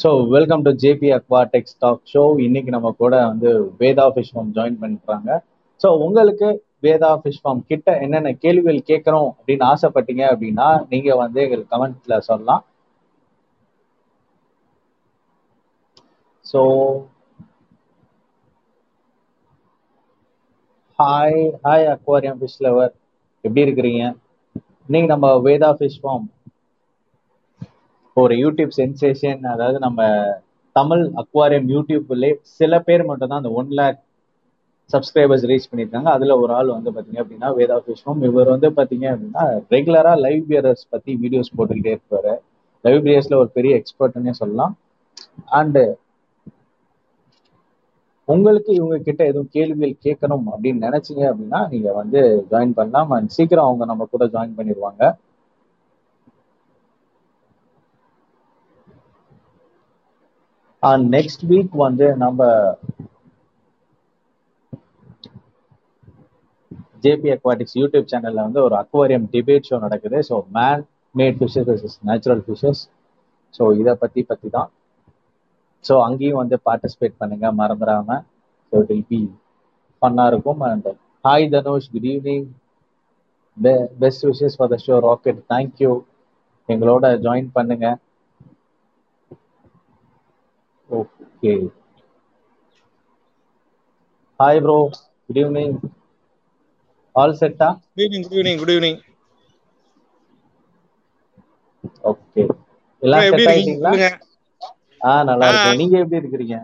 So welcome to JP Aquatex talk show இன்னைக்கு நம்ம கூட வந்து வேதா ஃபிஷ் ஃபார்ம் ஜாயின் பண்ணிக்கிறாங்க ஸோ உங்களுக்கு வேதா ஃபிஷ் ஃபார்ம் கிட்ட என்னென்ன கேள்விகள் கேட்குறோம் அப்படின்னு ஆசைப்பட்டீங்க அப்படின்னா நீங்கள் வந்து எங்களுக்கு கமெண்ட்ல சொல்லலாம். So hi hi aquarium fish lover எப்படி இருக்கிறீங்க? இன்னைக்கு நம்ம வேதா ஃபிஷ் ஃபார்ம் ஒரு யூடியூப் சென்சேஷன் அதாவது நம்ம தமிழ் அக்வாரியம் யூடியூப்லேயே சில பேர் மட்டும் தான் அந்த ஒன் லேக் சப்ஸ்கிரைபர்ஸ் ரீச் பண்ணியிருக்காங்க. அதில் ஒரு ஆள் வந்து பார்த்தீங்க அப்படின்னா வேதா ஃபிஷ்மம் இவர் வந்து பார்த்தீங்க அப்படின்னா ரெகுலராக லைவ் பியரர்ஸ் பற்றி வீடியோஸ் போட்டுக்கிட்டே இருப்பார். லைவ் பியர்ஸில் ஒரு பெரிய எக்ஸ்பர்ட்னே சொல்லலாம். அண்டு உங்களுக்கு இவங்க கிட்ட எதுவும் கேள்விகள் கேட்கணும் அப்படின்னு நினைச்சீங்க அப்படின்னா நீங்க வந்து ஜாயின் பண்ணலாம். அண்ட் சீக்கிரம் அவங்க நம்ம கூட ஜாயின் பண்ணிடுவாங்க. நெக்ஸ்ட் வீக் வந்து நம்ம ஜேபி அக்வாட்டிக்ஸ் யூடியூப் சேனல்ல வந்து ஒரு அக்வாரியம் டிபேட் ஷோ நடக்குது. So man made fishes versus natural fishes so இதை பற்றி பற்றி தான் ஸோ அங்கேயும் வந்து பார்ட்டிசிபேட் பண்ணுங்க மறந்துடாம ஸோ இட் வில் பி ஃபன்னாக இருக்கும். And hi Dhanush good evening best wishes for the show rocket thank you எங்களோட ஜாயின் பண்ணுங்க. Okay hi bro good evening all செட்டா good evening good evening good evening okay எல்லாம் set இருக்கீங்க? ஆயிட்டீங்களா? ஆ நல்லா இருக்கேன். நீங்க எப்படி இருக்கிறீங்க?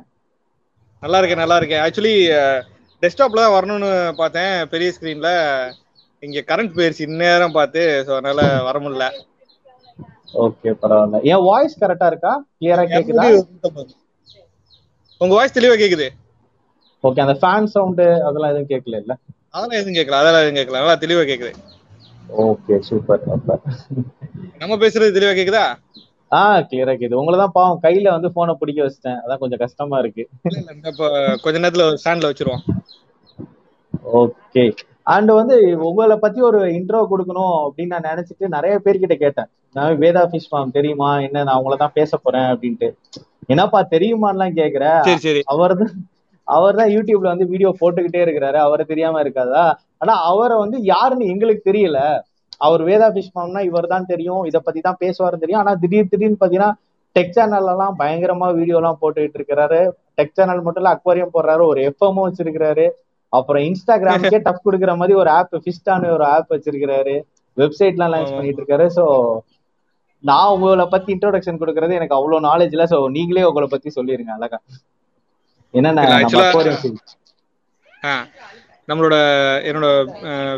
நல்லா இருக்கேன் நல்லா இருக்கேன். ஆக்சுவலி டெஸ்க்டாப்ல தான் வரணும்னு பார்த்தேன். பெரிய ஸ்கிரீன்ல இங்க கரண்ட் போயிருச்சு. இந்நேரம் பார்த்து ஸோ அதனால வர முடியல. ஓகே பரவாயில்ல. என் வாய்ஸ் கரெக்டா இருக்கா? கிளியரா கேக்குதா? உங்க வாய்ஸ் தெளிவா கேக்குது. ஓகே அந்த ஃபேன் சவுண்டு அதெல்லாம் எதுவும் கேட்கல இல்ல? அதெல்லாம் எதுவும் கேட்கல அதெல்லாம் எதுவும் கேட்கல நல்லா தெளிவா கேக்குது. ஓகே சூப்பர் நம்ம பேசுறது தெளிவா கேக்குதா? ஆ கிளியரா கேக்குது. உங்களை தான் பாவம் கையில வந்து போனை பிடிக்க வச்சிட்டேன். அதான் கொஞ்சம் கஷ்டமா இருக்கு. இப்போ கொஞ்ச நேரத்துல ஸ்டாண்ட்ல வச்சிருவோம். ஓகே அண்ட் வந்து உங்களை பத்தி ஒரு இன்ட்ரோ கொடுக்கணும் அப்படின்னு நான் நினைச்சிட்டு நிறைய பேர்கிட்ட கேட்டேன். நான் வேதா ஃபிஷ் ஃபார்ம் தெரியுமா? என்ன நான் உங்களை தான் பேச போறேன் அப்படின்ட்டு. என்னப்பா தெரியுமான்லாம் கேக்குற? அவர் தான் அவர் தான் யூடியூப்ல வந்து வீடியோ போட்டுக்கிட்டே இருக்கிறாரு. அவரை தெரியாம இருக்காதா? ஆனா அவரை வந்து யாருன்னு எங்களுக்கு தெரியல. அவர் வேதா ஃபிஷ் ஃபார்ம்னா இவர் தான் தெரியும். இதை பத்தி தான் பேசுவாரு தெரியும். ஆனா திடீர் திடீர்னு பாத்தீங்கன்னா டெக் சேனல்ல எல்லாம் பயங்கரமா வீடியோ எல்லாம் போட்டுக்கிட்டு இருக்கிறாரு. டெக் சேனல் மட்டும் இல்ல அக்வாரியம் போடுறாரு. ஒரு எஃப்எம்மும் வச்சிருக்கிறாரு. அப்புறம் இன்ஸ்டாகிராமுக்கே டஃப் கொடுக்குற மாதிரி ஒரு ஆப் ஃபிஸ்டான ஒரு ஆப் வச்சிருக்கிறாரு. வெப்சைட்லாம் லான்ச் ஆமா. பண்ணிட்டு இருக்காரு. ஸோ நான் உங்களை பத்தி இன்ட்ரோடக்ஷன் கொடுக்கறது எனக்கு அவ்வளவு நாலேஜ் இல்ல. ஸோ நீங்களே உங்களை பத்தி சொல்லிருங்க அழகா. என்னென்ன நம்மளோட என்னோட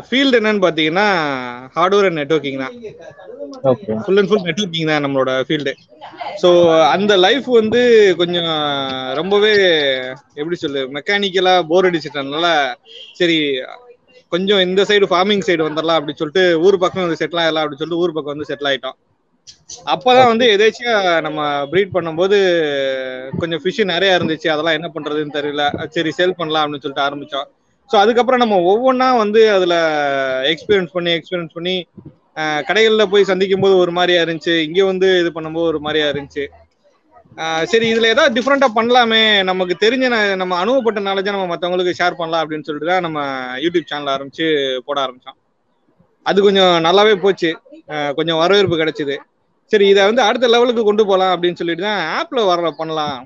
ஃபீல்டு என்னன்னு பாத்தீங்கன்னா ஹார்ட்வேர் அண்ட் நெட்ஒர்க்கிங் தான். ஃபுல் அண்ட் ஃபுல் நெட்ஒர்க்கிங் தான் நம்மளோட ஃபீல்டு ஸோ அந்த லைஃப் வந்து கொஞ்சம் ரொம்பவே எப்படி சொல்லு மெக்கானிக்கலா போர் அடிச்சிட்டனால சரி கொஞ்சம் இந்த சைடு ஃபார்மிங் சைடு வந்துடலாம் அப்படின்னு சொல்லிட்டு ஊர் பக்கம் வந்து செட்டில் ஆகலாம் அப்படின்னு சொல்லிட்டு ஊர் பக்கம் வந்து செட்டில் ஆயிட்டோம். அப்பதான் வந்து எதேச்சியா நம்ம ப்ரீட் பண்ணும்போது கொஞ்சம் ஃபிஷ் நிறைய இருந்துச்சு அதெல்லாம் என்ன பண்றதுன்னு தெரியல. சரி சேல் பண்ணலாம் அப்படின்னு சொல்லிட்டு ஆரம்பிச்சோம். ஸோ அதுக்கப்புறம் நம்ம ஒவ்வொன்றா வந்து அதுல எக்ஸ்பீரியன்ஸ் பண்ணி எக்ஸ்பீரியன்ஸ் பண்ணி கடைகள்ல போய் சந்திக்கும் போது ஒரு மாதிரியா இருந்துச்சு. இங்க வந்து இது பண்ணும்போது ஒரு மாதிரியா இருந்துச்சு. சரி இதுல ஏதாவது டிஃப்ரெண்டா பண்ணலாமே. நமக்கு தெரிஞ்ச நம்ம அனுபவப்பட்ட நாலேஜை நம்ம மத்தவங்களுக்கு ஷேர் பண்ணலாம் அப்படின்னு சொல்லிட்டு தான் நம்ம யூடியூப் சேனல் ஆரம்பிச்சு போட ஆரம்பிச்சோம். அது கொஞ்சம் நல்லாவே போச்சு. கொஞ்சம் வரவேற்பு கிடைச்சது. சரி இதை வந்து அடுத்த லெவலுக்கு கொண்டு போகலாம் அப்படின்னு சொல்லிட்டு தான் ஆப்ல வர பண்ணலாம்.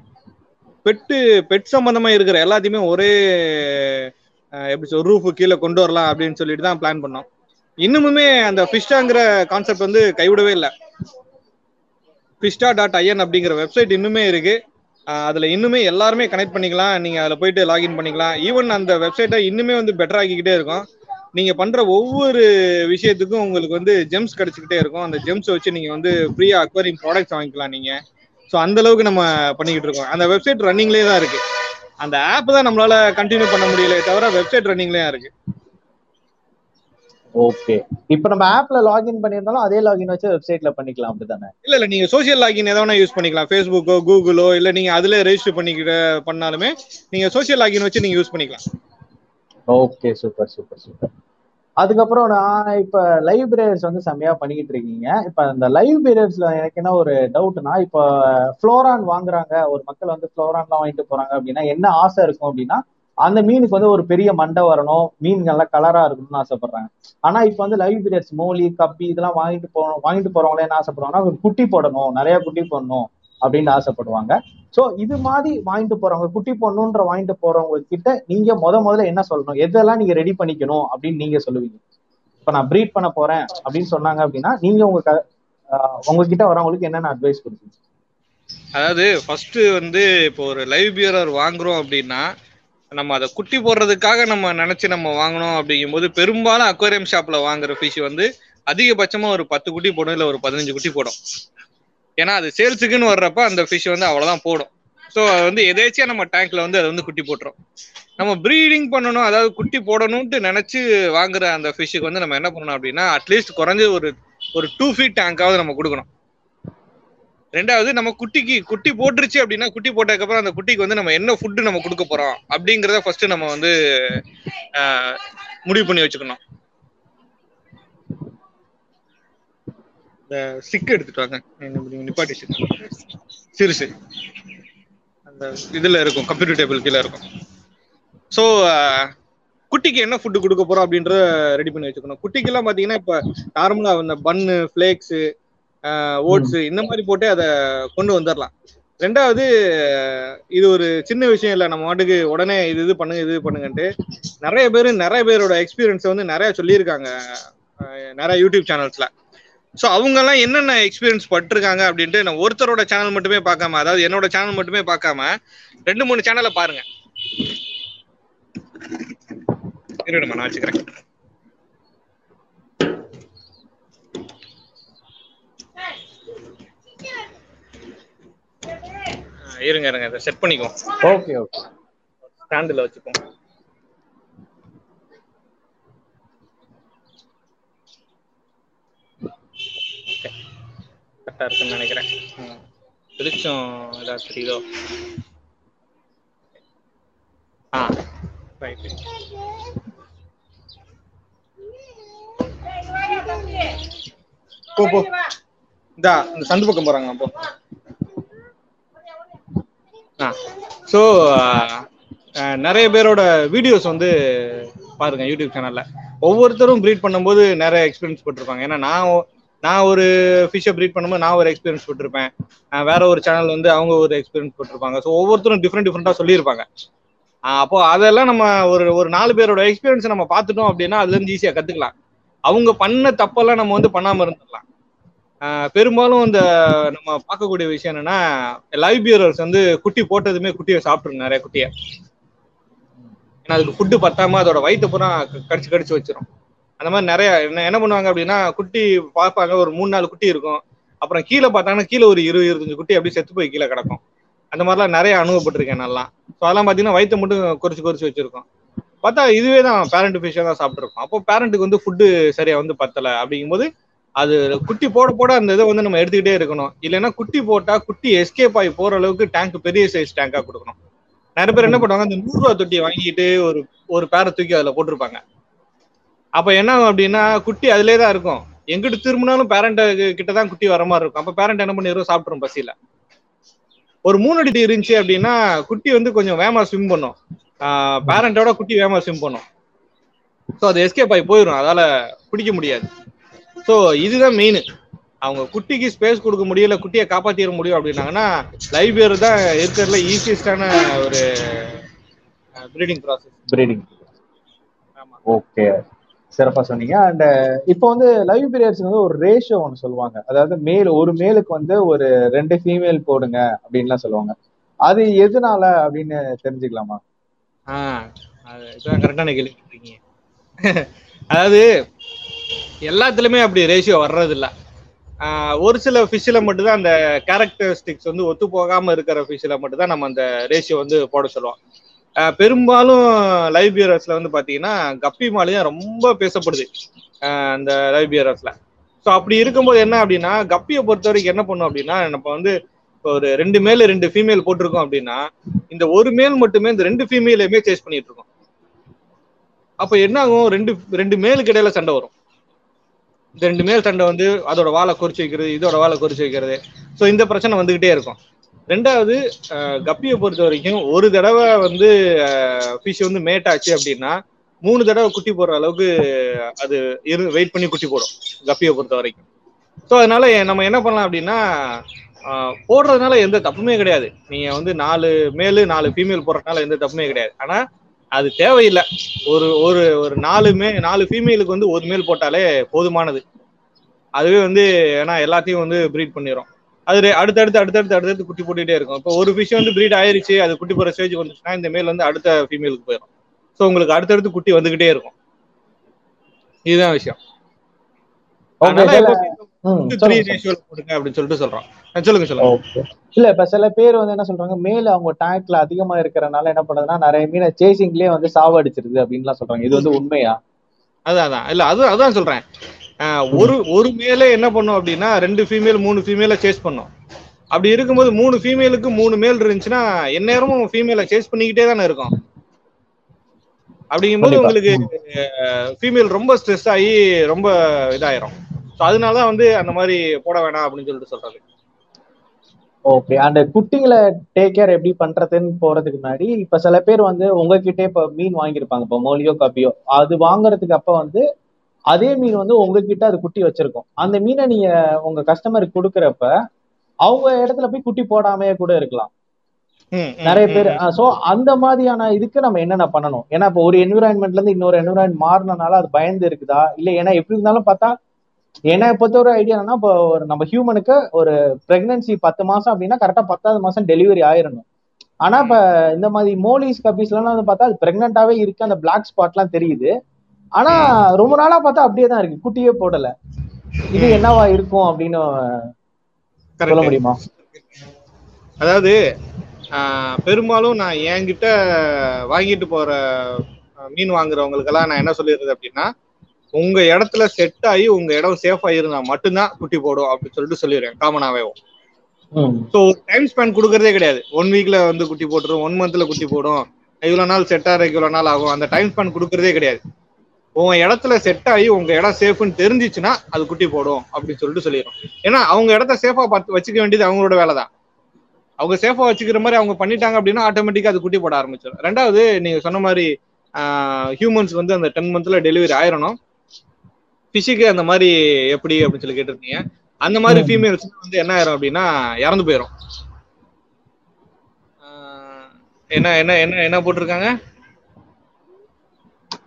பெட்டு பெட் சம்பந்தமா இருக்கிற எல்லாத்தையுமே ஒரே எப்படி சொல் ரூஃபு கீழே கொண்டு வரலாம் அப்படின்னு சொல்லிட்டு தான் பிளான் பண்ணோம். இன்னுமுமே அந்த ஃபிஷ்டாங்கிற கான்செப்ட் வந்து கைவிடவே இல்லை. ஃபிஷ்டா டாட் ஐஎன் அப்படிங்கிற வெப்சைட் இன்னுமே இருக்கு. அதுல இன்னுமே எல்லாருமே கனெக்ட் பண்ணிக்கலாம். நீங்க அதுல போயிட்டு லாகின் பண்ணிக்கலாம். ஈவன் அந்த வெப்சைட்டை இன்னுமே வந்து பெட்டர் ஆக்கிக்கிட்டே இருக்கும். நீங்க பண்ற ஒவ்வொரு விஷயத்துக்கும் உங்களுக்கு வந்து ஜெம்ஸ் கிடைச்சிக்கிட்டே இருக்கும். அந்த ஜெம்ஸ் வச்சு நீங்க வந்து ஃப்ரீயா அக்வரிங் ப்ராடக்ட்ஸ் வாங்கிக்கலாம் நீங்க. ஸோ அந்த அளவுக்கு நம்ம பண்ணிக்கிட்டு இருக்கோம். அந்த வெப்சைட் ரன்னிங்லேயே தான் இருக்கு. அந்த ஆப் தான் நம்மளால கண்டினியூ பண்ண முடியல தவிர வெப்சைட் ரன்னிங்லேயே இருக்கு. ஓகே இப்போ நம்ம ஆப்ல லாகின் பண்ணியிருந்தாலும் அதே லாகின் வச்சு வெப்சைட்ல பண்ணிக்கலாம். அப்படிதானே? இல்ல இல்ல. நீங்க சோஷியல் லாகின் எதாவது யூஸ் பண்ணிக்கலாம். ஃபேஸ்புக்கோ கூகுளோ இல்ல நீங்க அதுல ரெஜிஸ்டர் பண்ணிக்கிட்ட பண்ணாலுமே நீங்க சோஷியல் லாகின் வச்சு நீங்க யூஸ் பண்ணிக்கலாம். ஓகே சூப்பர் சூப்பர் சூப்பர் அதுக்கப்புறம் நான் இப்ப லைவ் பீரியட்ஸ் வந்து செம்மையா பண்ணிக்கிட்டு இருக்கீங்க. இப்ப அந்த லைவ் பீரியட்ஸ்ல எனக்கு என்ன ஒரு டவுட்னா இப்ப ஃப்ளோரான் வாங்குறாங்க. ஒரு மக்கள் வந்து ஃப்ளோரான்லாம் வாங்கிட்டு போறாங்க அப்படின்னா என்ன ஆசை இருக்கும் அப்படின்னா அந்த மீனுக்கு வந்து ஒரு பெரிய மண்டை வரணும். மீன் நல்லா கலரா இருக்கணும்னு ஆசைப்படுறாங்க. ஆனா இப்ப வந்து லைவ் பீரியட்ஸ் மோலி கப்பி இதெல்லாம் வாங்கிட்டு போகணும் வாங்கிட்டு போறவங்களே என்ன ஆசைப்படுவாங்கன்னா ஒரு குட்டி போடணும். நிறைய குட்டி போடணும் அப்படின்னு ஆசைப்படுவாங்க. சோ இது மாதிரி வாங்கிட்டு போறவங்க குட்டி போடணுன்ற வாங்கிட்டு போறவங்க கிட்ட நீங்க முத முதல்ல என்ன சொல்லணும்? எதெல்லாம் நீங்க ரெடி பண்ணிக்கணும் அப்படின்னு நீங்க சொல்லுவீங்க? இப்ப நான் ப்ரீட் பண்ண போறேன் அப்படின்னு சொன்னாங்க அப்படின்னா நீங்க உங்க உங்ககிட்ட வரவங்களுக்கு என்னென்ன அட்வைஸ் கொடுப்பீங்க? அதாவது ஃபர்ஸ்ட் வந்து இப்போ ஒரு லைவ் பியரர் வாங்குறோம் அப்படின்னா நம்ம அதை குட்டி போடுறதுக்காக நம்ம நினைச்சு நம்ம வாங்கணும் அப்படிங்கும்போது பெரும்பாலும் அக்வேரியம் ஷாப்ல வாங்குற ஃபிஷ் வந்து அதிகபட்சமா ஒரு பத்து குட்டி போடும் இல்ல ஒரு பதினஞ்சு குட்டி போடும். ஏன்னா அது சேல்ஸுக்குன்னு வர்றப்ப அந்த ஃபிஷ் வந்து அவ்வளோதான் போடும். ஸோ அது வந்து எதேச்சியா நம்ம டேங்க்ல வந்து அது வந்து குட்டி போட்டுரும். நம்ம ப்ரீடிங் பண்ணணும் அதாவது குட்டி போடணும்ட்டு நினைச்சு வாங்குற அந்த ஃபிஷ்ஷுக்கு வந்து நம்ம என்ன பண்ணணும் அப்படின்னா அட்லீஸ்ட் குறைஞ்சது ஒரு ஒரு டூ ஃபீட் டேங்காவது நம்ம கொடுக்கணும். ரெண்டாவது நம்ம குட்டிக்கு குட்டி போட்டுருச்சு அப்படின்னா குட்டி போட்டதுக்கப்புறம் அந்த குட்டிக்கு வந்து நம்ம என்ன ஃபுட்டு நம்ம கொடுக்க போறோம் அப்படிங்கிறத ஃபர்ஸ்ட் நம்ம வந்து முடிவு பண்ணி வச்சுக்கணும். இந்த எடுத்துட்டாங்க வாங்க. நிப்பாட்டி stick. சிறுசு அந்த இதுல இருக்கும் கம்ப்யூட்டர் டேபிள் கீழே இருக்கும். ஸோ குட்டிக்கு என்ன ஃபுட்டு கொடுக்க போறோம் அப்படின்றத ரெடி பண்ணி வச்சுக்கணும். குட்டிக்கெல்லாம் பார்த்தீங்கன்னா இப்போ நார்மலாக அந்த பன்னு ஃப்ளேக்ஸு ஓட்ஸு இந்த மாதிரி போட்டு அதை கொண்டு வந்துடலாம் ரெண்டாவது இது ஒரு சின்ன விஷயம் இல்லை. நம்ம மாட்டுக்கு உடனே இது இது பண்ணுங்க இது பண்ணுங்கன்ட்டு நிறைய பேர் நிறைய பேரோட எக்ஸ்பீரியன்ஸ் வந்து நிறைய சொல்லியிருக்காங்க. நிறைய யூடியூப் சேனல்ஸ்ல ஸோ அவங்க எல்லாம் என்னென்ன எக்ஸ்பீரியன்ஸ் பட்டிருக்காங்க அப்படின்ட்டு நான் ஒருத்தரோட சேனல் மட்டுமே பார்க்காம அதாவது என்னோட சேனல் மட்டுமே பார்க்காம ரெண்டு மூணு சேனலை பாருங்க. இருடமா நான் வச்சுக்கிறேன். இருங்க இருங்க இதை செட் பண்ணிக்குவோம். ஓகே ஓகே ஸ்டாண்டில் வச்சுப்போம். கரெக்டாக இருக்குன்னு நினைக்கிறேன். வெளிச்சம் ஏதாவது தெரியுதோ? ஆ. ரைட் போ போ. இந்தா இந்த சந்து பக்கம் போறாங்க போ. ஆ. ஸோ நிறைய பேரோட வீடியோஸ் வந்து பாருங்க யூடியூப் சேனல்ல ஒவ்வொருத்தரும் ப்ரீட் பண்ணும்போது நிறைய எக்ஸ்பீரியன்ஸ் பட்டிருப்பாங்க. ஏன்னா நான் நான் ஒரு ஃபிஷ்ஷை ப்ரீட் பண்ணும்போது நான் ஒரு எக்ஸ்பீரியன்ஸ் போட்டிருப்பேன் வேற ஒரு சேனல் வந்து அவங்க ஒரு எக்ஸ்பீரியன்ஸ் போட்டிருப்பாங்க ஸோ ஒவ்வொருத்தரும் டிஃப்ரெண்ட் டிஃப்ரெண்ட்டாக சொல்லியிருப்பாங்க. அப்போ அதெல்லாம் நம்ம ஒரு ஒரு நாலு பேரோட எக்ஸ்பீரியன்ஸை நம்ம பார்த்துட்டோம் அப்படின்னா அதுலேருந்து ஈஸியாக கற்றுக்கலாம் அவங்க பண்ண தப்பெல்லாம் நம்ம வந்து பண்ணாமல் இருந்துடலாம். பெரும்பாலும் இந்த நம்ம பார்க்கக்கூடிய விஷயம் என்னன்னா லைவ் பியரர்ஸ் வந்து குட்டி போட்டதுமே குட்டியை சாப்பிட்ருங்க நிறைய குட்டியை. ஏன்னா அதுக்கு ஃபுட்டு பத்தாம அதோட வயிற்று பூரா கடிச்சு கடிச்சு வச்சிரும். அந்த மாதிரி நிறைய என்ன என்ன பண்ணுவாங்க அப்படின்னா குட்டி பார்ப்பாங்க ஒரு மூணு நாலு குட்டி இருக்கும். அப்புறம் கீழே பார்த்தாங்கன்னா கீழே ஒரு இருபது இருபத்தஞ்சு குட்டி அப்படியே செத்து போய் கீழே கிடக்கும். அந்த மாதிரிலாம் நிறைய அனுபவப்பட்டிருக்கேன் நல்லா ஸோ அதெல்லாம் பார்த்தீங்கன்னா வயிற்று மட்டும் குறைச்சி குறைச்சி வச்சிருக்கோம். பார்த்தா இதுவே தான் பேரண்ட் ஃபிஷ்ஷாக தான் சாப்பிட்ருக்கோம் அப்போ பேரண்ட்டுக்கு வந்து ஃபுட்டு சரியாக வந்து பத்தலை அப்படிங்கும்போது அது குட்டி போட போட அந்த இதை வந்து நம்ம எடுத்துக்கிட்டே இருக்கணும். இல்லைன்னா குட்டி போட்டால் குட்டி எஸ்கேப் ஆகி போகிற அளவுக்கு டேங்க் பெரிய சைஸ் டேங்காக கொடுக்கணும். நிறைய பேர் என்ன பண்ணுவாங்க அந்த நூறுரூவா தொட்டி தொட்டியை வாங்கிட்டு ஒரு ஒரு பேரை தூக்கி அதில் போட்டிருப்பாங்க. அப்ப என்ன ஆகும் அப்படின்னா குட்டி அதுலயே தான் இருக்கும். எங்கிட்டு திரும்பினாலும் பேரண்ட் கிட்ட தான் குட்டி வர மாதிரி இருக்கும். அப்ப பேரண்ட் என்ன பண்ணிடுறோம் சாப்பிட்டுரும் பசியில. ஒரு மூணு அடி இருந்துச்சு அப்படின்னா குட்டி வந்து கொஞ்சம் வேகமா ஸ்விம் பண்ணும். பேரண்டோட குட்டி வேகமா ஸ்விம் பண்ணும். ஸோ அது எஸ்கேப் ஆகி போயிடும் அதால பிடிக்க முடியாது. ஸோ இதுதான் மெயின் அவங்க குட்டிக்கு ஸ்பேஸ் கொடுக்க முடியல குட்டியை காப்பாத்திட முடியும் அப்படின்னாங்கன்னா இயர் தான் இருக்கிறதுல ஈஸியஸ்டான ஒரு ப்ரீடிங் ப்ராசஸ் பிரீடிங் ஆமா. ஓகே சிறப்பா சொன்னீங்க. அண்ட் uh, இப்போ வந்து லைவ் பீரியட்ஸ் வந்து ஒரு ரேஷியோ ஒன்று சொல்லுவாங்க. அதாவது மேல் ஒரு மேலுக்கு வந்து ஒரு ரெண்டு ஃபீமேல் போடுங்க அப்படின்லாம் சொல்லுவாங்க. அது எதனால அப்படின்னு தெரிஞ்சுக்கலாமா? கரெக்டான கேள்வி அதாவது எல்லாத்துலயுமே அப்படி ரேஷியோ வர்றது இல்ல ஆஹ் ஒரு சில ஃபிஷ்ஷில் மட்டும்தான் அந்த கேரக்டரிஸ்டிக்ஸ் வந்து ஒத்து போகாம இருக்கிற ஃபிஷ்ஷில் மட்டும்தான் நம்ம அந்த ரேஷியோ வந்து போட சொல்லுவோம். பெரும்பாலும் லைவ் பியரர்ஸ்ல வந்து பாத்தீங்கன்னா கப்பி மாலையும் ரொம்ப பேசப்படுது அந்த லைவ் பியரர்ஸ்ல ஸோ அப்படி இருக்கும்போது என்ன அப்படின்னா கப்பியை பொறுத்த வரைக்கும் என்ன பண்ணும் அப்படின்னா நம்ம வந்து இப்போ ஒரு ரெண்டு மேல ரெண்டு ஃபீமேல் போட்டிருக்கோம் அப்படின்னா இந்த ஒரு மேல் மட்டுமே இந்த ரெண்டு ஃபீமேலையுமே சேஸ் பண்ணிட்டு இருக்கோம். அப்போ என்ன ஆகும்? ரெண்டு ரெண்டு மேலுக்கு இடையில சண்டை வரும். இந்த ரெண்டு மேல் சண்டை வந்து அதோட வாழை குறிச்சு வைக்கிறது இதோட வாழை குறிச்சு வைக்கிறது. ஸோ இந்த பிரச்சனை வந்துகிட்டே இருக்கும். ரெண்டாவது கப்பியை பொறுத்த வரைக்கும் ஒரு தடவை வந்து ஃபிஷ் வந்து மேட் ஆச்சு அப்படின்னா மூணு தடவை குட்டி போடுற அளவுக்கு அது இரு வெயிட் பண்ணி குட்டி போடும் கப்பியை பொறுத்த வரைக்கும் ஸோ அதனால நம்ம என்ன பண்ணலாம் அப்படின்னா போடுறதுனால எந்த தப்புமே கிடையாது. நீங்க வந்து நாலு மேலு நாலு ஃபீமேல் போடுறதுனால எந்த தப்புமே கிடையாது. ஆனா அது தேவையில்லை. ஒரு ஒரு ஒரு நாலு மே நாலு ஃபீமேலுக்கு வந்து ஒரு மேல் போட்டாலே போதுமானது. அதுவே வந்து ஏன்னா எல்லாத்தையும் வந்து ப்ரீட் பண்ணிடும் அது அடுத்தடுத்து அடுத்தடுத்து அடுத்தடுத்து குட்டி போட்டுட்டே இருக்கும். இப்போ ஒரு ஃபிஷ் வந்து ப்ரீட் ஆயிருச்சு அது குட்டி போற ஸ்டேஜ் வந்துச்சுன்னா இந்த மேல் வந்து அடுத்த ஃபீமேலுக்கு போயிடும் ஸோ உங்களுக்கு அடுத்தடுத்து குட்டி வந்துகிட்டே இருக்கும். இதுதான் விஷயம். அப்படின்னு இல்ல இப்ப சில பேர் வந்து என்ன சொல்றாங்க மேல அவங்க டேங்க்ல அதிகமா இருக்கறனால என்ன பண்ணுதுன்னா நிறைய மீனை சேசிங்லயே வந்து சாவடிச்சிருது அப்படின்லாம் சொல்றாங்க. இது வந்து உண்மையா? அதான் அதான். இல்ல அது அதான் சொல்றேன். ஒரு ஒரு மேலே என்ன பண்ணும் அப்படின்னா ரெண்டு ஃபீமேல் மூணு ஃபீமேல சேஸ் பண்ணும். அப்படி இருக்கும்போது மூணு ஃபீமேலுக்கு மூணு மேல் இருந்துச்சுன்னா எந்நேரமும் ஃபீமேலை சேஸ் பண்ணிக்கிட்டே தானே இருக்கும். அப்படிங்கும்போது உங்களுக்கு. ஃபீமேல் ரொம்ப ஸ்ட்ரெஸ் ஆகி ரொம்ப இதாயிரும். ஸோ அதனால தான் வந்து அந்த மாதிரி போட வேணாம் அப்படின்னு சொல்லிட்டு சொல்றது. ஓகே அந்த குட்டிங்களை டேக் கேர் எப்படி பண்றதுன்னு போறதுக்கு முன்னாடி இப்ப சில பேர் வந்து உங்ககிட்ட இப்ப மீன் வாங்கியிருப்பாங்க இப்ப மோலியோ கப்பியோ அது வாங்குறதுக்கு அப்ப வந்து அதே மீன் வந்து உங்ககிட்ட அது குட்டி வச்சிருக்கும். அந்த மீனை நீங்க உங்க கஸ்டமருக்கு கொடுக்கறப்ப அவங்க இடத்துல போய் குட்டி போடாமையே கூட இருக்கலாம். நிறைய பேர். சோ அந்த மாதிரியான இதுக்கு நம்ம என்னென்ன பண்ணணும்? ஏன்னா இப்போ ஒரு என்விரான்மெண்ட்ல இருந்து இன்னொரு என்விரான்மெண்ட் மாறினனால அது பயந்து இருக்குதா? இல்ல ஏன்னா எப்படி இருந்தாலும் பார்த்தா என்னை பொறுத்த ஒரு ஐடியா என்னன்னா இப்போ ஒரு நம்ம ஹியூமனுக்கு ஒரு பிரெக்னன்சி பத்து மாசம் அப்படின்னா கரெக்டா பத்தாவது மாசம் டெலிவரி ஆயிரணும். ஆனா இப்ப இந்த மாதிரி மோலிஸ் கப்பீஸ்லாம் வந்து பார்த்தா அது பிரெக்னென்ட்டாவே இருக்கு. அந்த பிளாக் ஸ்பாட்லாம் தெரியுது. ஆனா ரொம்ப நாளா பார்த்தா அப்படியே தான் இருக்கு. குட்டியே போடல. இது. என்னவா இருக்கும் அப்படின்னு சொல்ல முடியுமா? அதாவது பெரும்பாலும் நான் என்கிட்ட வாங்கிட்டு போற மீன் வாங்குறவங்களுக்கெல்லாம் நான் என்ன சொல்லிடுறது அப்படின்னா உங்க இடத்துல செட் ஆகி உங்க இடம் சேஃபா இருந்தா மட்டும்தான் குட்டி போடும் அப்படின்னு சொல்லிட்டு சொல்லிடுறேன் காமனாவே ஸோ டைம் ஸ்பெண்ட் கொடுக்கறதே கிடையாது. ஒன் வீக்ல வந்து குட்டி போட்டுரும் ஒன் மந்த்ல குட்டி போடும். இவ்வளவு நாள் செட் ஆகிறதுக்கு இவ்வளவு நாள் ஆகும். அந்த டைம் ஸ்பெண்ட் கொடுக்கறதே கிடையாது. உங்க இடத்துல செட் ஆகி உங்க இடம் சேஃப்னு தெரிஞ்சிச்சுன்னா அது குட்டி போடும் அப்படின்னு சொல்லிட்டு சொல்லிடும் ஏன்னா அவங்க இடத்த சேஃபா பார்த்து வச்சுக்க வேண்டியது அவங்களோட வேலை தான் அவங்க சேஃபா வச்சுக்கிற மாதிரி அவங்க பண்ணிட்டாங்க அப்படின்னா ஆட்டோமேட்டிக்கா அது குட்டி போட ஆரம்பிச்சிடும் ரெண்டாவது நீங்க சொன்ன மாதிரி ஹியூமன்ஸ் வந்து அந்த டென் மந்த்ல டெலிவரி ஆயிரணும். ஃபிஷுக்கு அந்த மாதிரி எப்படி அப்படின்னு சொல்லி கேட்டிருக்கீங்க. அந்த மாதிரி. ஃபீமேல்ஸ் வந்து என்ன ஆயிரும் அப்படின்னா இறந்து போயிடும் என்ன என்ன என்ன என்ன போட்டிருக்காங்க?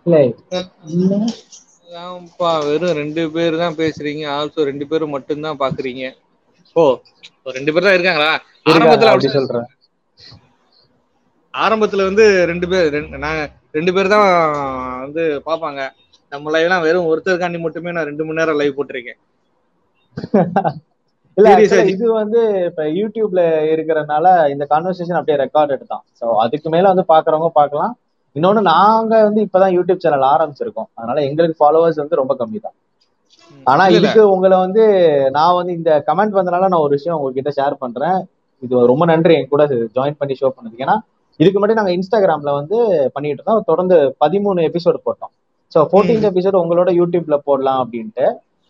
இல்ல. வெறும் ரெண்டு பேர் தான் பேசுறீங்க. ஆல்சோ ரெண்டு பேரும் மட்டும்தான் பாக்குறீங்க. ஓ ரெண்டு பேர் தான் இருக்காங்களா? இருக்காங்க ஆரம்பத்துல அப்படி சொல்றேன். ஆரம்பத்துல வந்து ரெண்டு பேர் நான் ரெண்டு பேர் தான் வந்து பாப்பாங்க. நம்ம லைவ்லாம் வெறும் ஒருத்தருக்காண்டி மட்டுமே நான் ரெண்டு மணி நேரம் லைவ் போட்டிருக்கேன். இல்ல இது வந்து இப்ப யூடியூப்ல இருக்கிறனால இந்த கான்வர்சேஷன் அப்படியே ரெக்கார்டட் தான் சோ அதுக்கு மேல வந்து பாக்குறவங்க பார்க்கலாம் இன்னொன்னு நாங்க வந்து இப்பதான் யூடியூப் சேனல் ஆரம்பிச்சிருக்கோம். அதனால எங்களுக்கு ஃபாலோவர்ஸ் வந்து ரொம்ப கம்மி தான் ஆனா இதுக்கு உங்களை வந்து நான் வந்து இந்த கமெண்ட் வந்தனால நான் ஒரு விஷயம் உங்ககிட்ட ஷேர் பண்றேன். இது ரொம்ப நன்றி என் கூட ஜாயின் பண்ணி ஷோ பண்ணதுக்கு. ஏன்னா இதுக்கு முன்னாடி நாங்க இன்ஸ்டாகிராம்ல வந்து பண்ணிட்டு இருந்தோம். தொடர்ந்து பதிமூணு எபிசோடு போட்டோம். ஸோ ம். ஃபோர்டீன்த் எபிசோடு உங்களோட யூடியூப்ல போடலாம் அப்படின்ட்டு.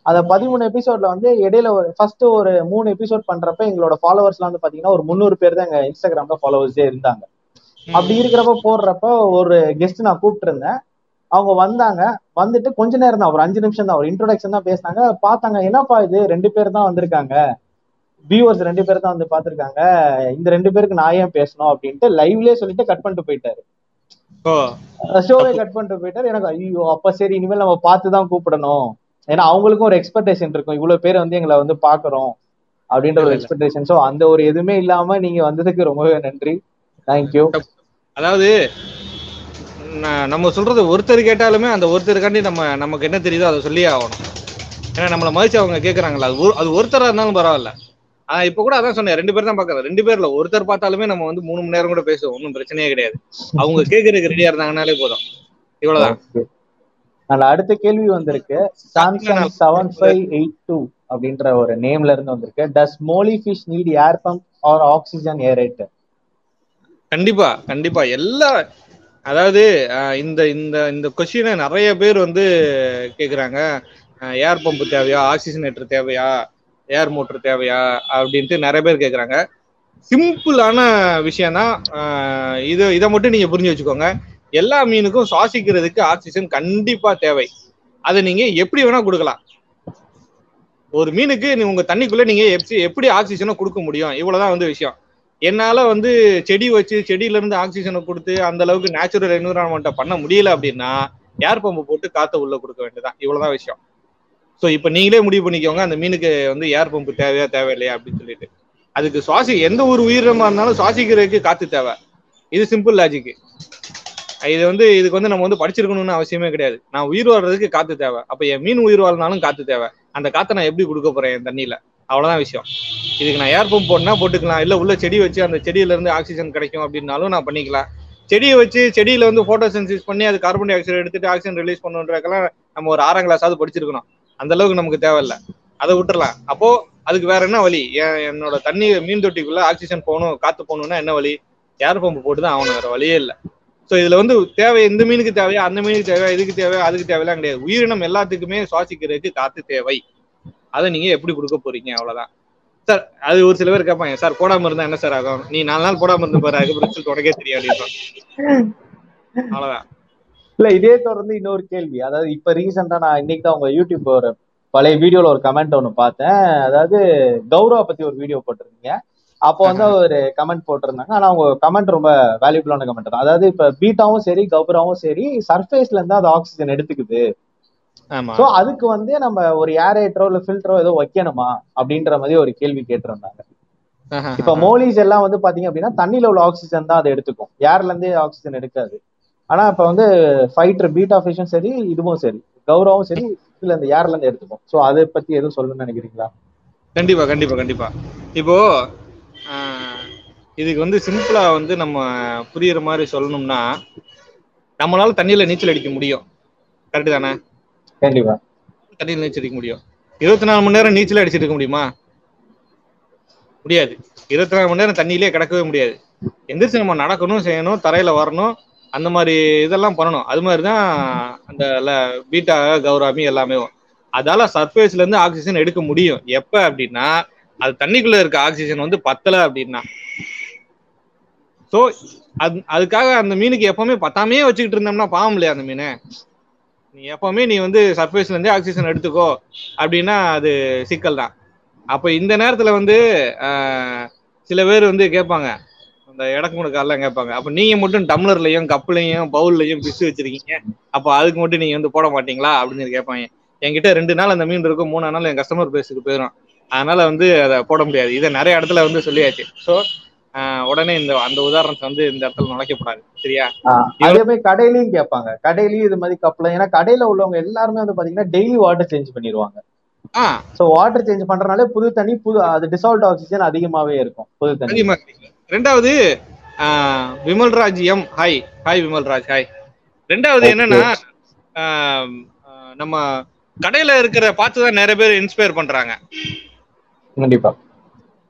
அந்த பதிமூணு எபிசோட்ல வந்து இடையில ஒரு ஃபர்ஸ்ட் ஒரு மூணு எபிசோட் பண்றப்ப எங்களோட ஃபாலோவர்ஸ்லாம் வந்து பாத்தீங்கன்னா ஒரு முந்நூறு பேர் தான் எங்க இன்ஸ்டாகிராம்ல ஃபாலோவர்ஸே இருந்தாங்க. அப்படி இருக்கிறப்ப போடுறப்ப ஒரு கெஸ்ட் நான் கூப்பிட்டு இருந்தேன் அவங்க வந்தாங்க. வந்துட்டு கொஞ்ச நேரம் தான் ஒரு அஞ்சு நிமிஷம் தான் ஒரு இன்ட்ரோடக்ஷன் தான் பேசினாங்க. பார்த்தாங்க என்னப்பா இது? ரெண்டு பேர் தான் வந்திருக்காங்க. வியூவர்ஸ் ரெண்டு பேர் தான் வந்து பார்த்திருக்காங்க. இந்த ரெண்டு பேருக்கு நான் ஏன் பேசணும்? அப்படின்ட்டு லைவ்லயே சொல்லிட்டு கட் பண்ணிட்டு போயிட்டாரு. ஷோவே கட் பண்ணிட்டு போயிட்டாரு. எனக்கு ஐயோ அப்ப சரி இனிமேல் நம்ம பார்த்து தான் கூப்பிடணும். ஏன்னா அவங்களுக்கும் ஒரு எக்ஸ்பெக்டேஷன் இருக்கும். இவ்வளவு பேர் வந்து எங்களை வந்து பாக்குறோம் அப்படின்ற ஒரு எக்ஸ்பெக்டேஷன் ஸோ அந்த ஒரு எதுவுமே இல்லாம நீங்க வந்ததுக்கு ரொம்பவே நன்றி. தேங்க்யூ. அதாவது நம்ம சொல்றது ஒருத்தர் கேட்டாலுமே அந்த ஒருத்தருக்காண்டி நம்ம நமக்கு என்ன தெரியுதோ அதை சொல்லியே ஆகணும். ஏன்னா நம்மள மதிச்சு அவங்க கேக்குறாங்கல்ல அது ஒரு- அது ஒருத்தரா இருந்தாலும் பரவாயில்ல. ஆனா இப்ப கூட அதான் சொன்னேன் ரெண்டு பேர் தான் பாக்குறேன் ரெண்டு பேர்ல ஒருத்தர் பார்த்தாலுமே நம்ம வந்து மூணு மணி நேரம் கூட பேசுவோம் ஒன்றும் பிரச்சனையே கிடையாது. அவங்க கேக்குறதுக்கு ரெடியா இருந்தாங்கனாலே போதும். இவ்வளவுதான். நல்ல அடுத்த கேள்வி வந்திருக்கு. Samsung seven five eight two அப்படின்ற ஒரு நேம்ல இருந்து வந்திருக்கு. Does molly fish need air pump or oxygen aerator கண்டிப்பா கண்டிப்பா. எல்லா அதாவது இந்த இந்த இந்த கொஸ்டினை நிறைய பேர் வந்து கேக்குறாங்க. ஏர் பம்பு தேவையா? ஆக்சிஜனேட்டர் தேவையா? ஏர் மோட்டர் தேவையா? அப்படின்ட்டு நிறைய பேர் கேக்குறாங்க. சிம்பிளான விஷயம் தான் இது இதை மட்டும் நீங்க புரிஞ்சு வச்சுக்கோங்க. எல்லா மீனுக்கும் சுவாசிக்கிறதுக்கு ஆக்சிஜன் கண்டிப்பா தேவை. அதை நீங்க எப்படி வேணா கொடுக்கலாம். ஒரு மீனுக்கு உங்க தண்ணிக்குள்ள நீங்க எப்படி எப்படி ஆக்சிஜனை கொடுக்க முடியும்? இவ்வளவுதான் வந்து விஷயம். என்னால வந்து செடி வச்சு செடியில இருந்து ஆக்சிஜனை கொடுத்து அந்த அளவுக்கு நேச்சுரல் என்விரான்மெண்ட்டை பண்ண முடியல அப்படின்னா ஏர் பம்பு போட்டு காத்த உள்ள கொடுக்க வேண்டியதான் இவ்வளவுதான் விஷயம். ஸோ இப்போ நீங்களே முடிவு பண்ணிக்கோங்க அந்த மீனுக்கு வந்து ஏர் பம்பு தேவையா தேவையில்லையா அப்படின்னு சொல்லிட்டு. அதுக்கு சுவாசி எந்த ஒரு உயிரினமா இருந்தாலும் சுவாசிக்கிறதுக்கு காத்து தேவை. இது சிம்பிள் லாஜிக் இது வந்து இதுக்கு வந்து நம்ம வந்து படிச்சிருக்கணும்னு அவசியமே கிடையாது. நான் உயிர் வாழ்றதுக்கு காத்து தேவை. அப்ப என் மீன் உயிர் வாழ்னாலும் காத்து தேவை. அந்த காத்தை நான் எப்படி கொடுக்க போறேன் என் தண்ணியில? அவ்வளவுதான் விஷயம். இதுக்கு நான் ஏர் பம்ப் போடனா போட்டுக்கலாம். இல்ல உள்ள செடி வச்சு அந்த செடியில இருந்து ஆக்சிஜன் கிடைக்கும் அப்படின்னாலும் நான் பண்ணிக்கலாம். செடியை வச்சு செடியில வந்து ஃபோட்டோ சென்சிஸ் பண்ணி அது கார்பன் டை ஆக்சைடு எடுத்துட்டு ஆக்சிஜன் ரிலீஸ் பண்ணுன்றதுக்கெல்லாம் நம்ம ஒரு ஆறாம் கிளாஸாவது படிச்சிருக்கணும். அந்த அளவுக்கு நமக்கு தேவையில்ல. அதை விட்டுறலாம். அப்போ அதுக்கு வேற என்ன வழி? என்னோட தண்ணி மீன் தொட்டிக்குள்ள ஆக்சிஜன் போகணும் காத்து போகணும்னா என்ன வழி? ஏர் பம்பு போட்டு தான் ஆகணும். வேற வழியே இல்லை. ஸோ இதுல வந்து தேவை இந்த மீனுக்கு தேவையா அந்த மீனுக்கு தேவையா இதுக்கு தேவையா அதுக்கு தேவையெல்லாம் கிடையாது. உயிரினம் எல்லாத்துக்குமே சுவாசிக்கிறதுக்கு காத்து தேவை. அதை நீங்க எப்படி கொடுக்க போறீங்க? அவ்வளவுதான். சார் அது ஒரு சில பேர் கேட்பாங்க சார் போடாம இருந்தா என்ன சார் ஆகும்? நீ நாலு நாள் போடாம இருந்து பாரு அதுக்கு ரிசல்ட் உனக்கே தெரியாது. அவ்வளவுதான். இல்ல இதே தொடர்ந்து இன்னொரு கேள்வி. அதாவது இப்ப ரீசெண்டா நான் இன்னைக்கு தான் உங்க யூடியூப் ஒரு பழைய வீடியோல ஒரு கமெண்ட் ஒண்ணு பார்த்தேன். அதாவது கௌரவ பத்தி ஒரு வீடியோ போட்டிருந்தீங்க. அப்போ வந்து ஒரு கமெண்ட் போட்டிருந்தாங்க. ஆனா அவங்க கமெண்ட் ரொம்ப வேல்யூபிளான கமெண்ட் தான். அதாவது இப்ப பீட்டாவும் சரி கௌராவும் சரி சர்ஃபேஸ்ல இருந்து அது ஆக்சிஜன் எடுத்துக்குது. சோ அதுக்கு வந்து நம்ம ஒரு ஏரேட்டரோ இல்ல ஃபில்டரோ ஏதோ வைக்கணுமா? அப்படின்ற மாதிரி ஒரு கேள்வி கேட்டிருந்தாங்க. இப்ப மோலிஸ் எல்லாம் வந்து பாத்தீங்க அப்படின்னா தண்ணியில உள்ள ஆக்சிஜன் தான் அதை எடுத்துக்கும். ஏர்ல இருந்தே ஆக்சிஜன் எடுக்காது. ஆனா இப்ப வந்து ஃபைட்டர் பீட்டா ஃபிஷும் சரி இதுவும் சரி. கௌரவம் சரி இல்ல இந்த ஏர்ல இருந்து எடுத்துக்கும். சோ அதை பத்தி எதுவும் சொல்லணும்னு நினைக்கிறீங்களா? கண்டிப்பா கண்டிப்பா கண்டிப்பா. இப்போ இதுக்கு வந்து சிம்பிளா வந்து நம்ம புரியுற மாதிரி சொல்லணும்னா நம்மளால தண்ணியில நீச்சல் அடிக்க முடியும். கரெக்ட் தானே? கண்டிப்பா. தண்ணியில் நீச்சல் அடிக்க முடியும். இருபத்தி நாலு மணி நேரம் நீச்சல் அடிச்சிட்டு இருக்க முடியுமா? முடியாது. இருபத்தி நாலு மணி நேரம் தண்ணியிலே கிடக்கவே முடியாது. எந்திரிச்சு நம்ம நடக்கணும் செய்யணும் தரையில வரணும் அந்த மாதிரி இதெல்லாம் பண்ணணும். அது மாதிரி தான் அந்த பீட்டா கௌராமி எல்லாமே. அதால சர்ஃபேஸ்ல இருந்து ஆக்சிஜன் எடுக்க முடியும். எப்ப அப்படின்னா அது தண்ணிக்குள்ள இருக்க ஆக்சிஜன் வந்து பத்தல அப்படின்னா. ஸோ அது அதுக்காக அந்த மீனுக்கு எப்பவுமே பத்தாமே வச்சுக்கிட்டு இருந்தோம்னா பாவம் இல்லையா அந்த மீனை? நீ எப்பவுமே நீ வந்து சர்ஃபேஸ்ல இருந்தே ஆக்சிஜன் எடுத்துக்கோ. அப்படின்னா அது சிக்கல் தான் அப்ப இந்த நேரத்துல வந்து ஆஹ், சில பேர் வந்து கேட்பாங்க. அந்த இடக்கு முடக்காலாம் கேட்பாங்க. அப்ப நீங்க மட்டும் டம்ளர்லயும் கப்புலையும் பவுல்லையும் பிசு வச்சிருக்கீங்க. அப்ப அதுக்கு மட்டும் நீங்க வந்து போட மாட்டீங்களா? அப்படின்னு கேட்பாங்க. என்கிட்ட ரெண்டு நாள் அந்த மீன் இருக்கும். மூணு நாள் என் கஸ்டமர் பேஸுக்கு போயிடும் அதனால வந்து அதை போட முடியாது. இதை நிறைய இடத்துல வந்து சொல்லியாச்சு. ஸோ உடனே இந்த அந்த உதாரணத்தை வந்து இந்த இடத்துல நுழைக்கப்படாது சரியா? அதே மாதிரி கடையிலயும் கேட்பாங்க. கடையிலயும் இது மாதிரி கப்பல ஏன்னா கடையில உள்ளவங்க எல்லாருமே வந்து பாத்தீங்கன்னா டெய்லி வாட்டர் சேஞ்ச் பண்ணிடுவாங்க. சோ வாட்டர் சேஞ்ச் பண்றதுனால புது தண்ணி புது அது டிசால்ட் ஆக்சிஜன் அதிகமாவே இருக்கும் புது தண்ணி. ரெண்டாவது Vimalraj M hi hi Vimalraj hi ரெண்டாவது. என்னன்னா நம்ம கடையில இருக்கிற பார்த்து தான் நிறைய பேர் இன்ஸ்பயர் பண்றாங்க. கண்டிப்பா.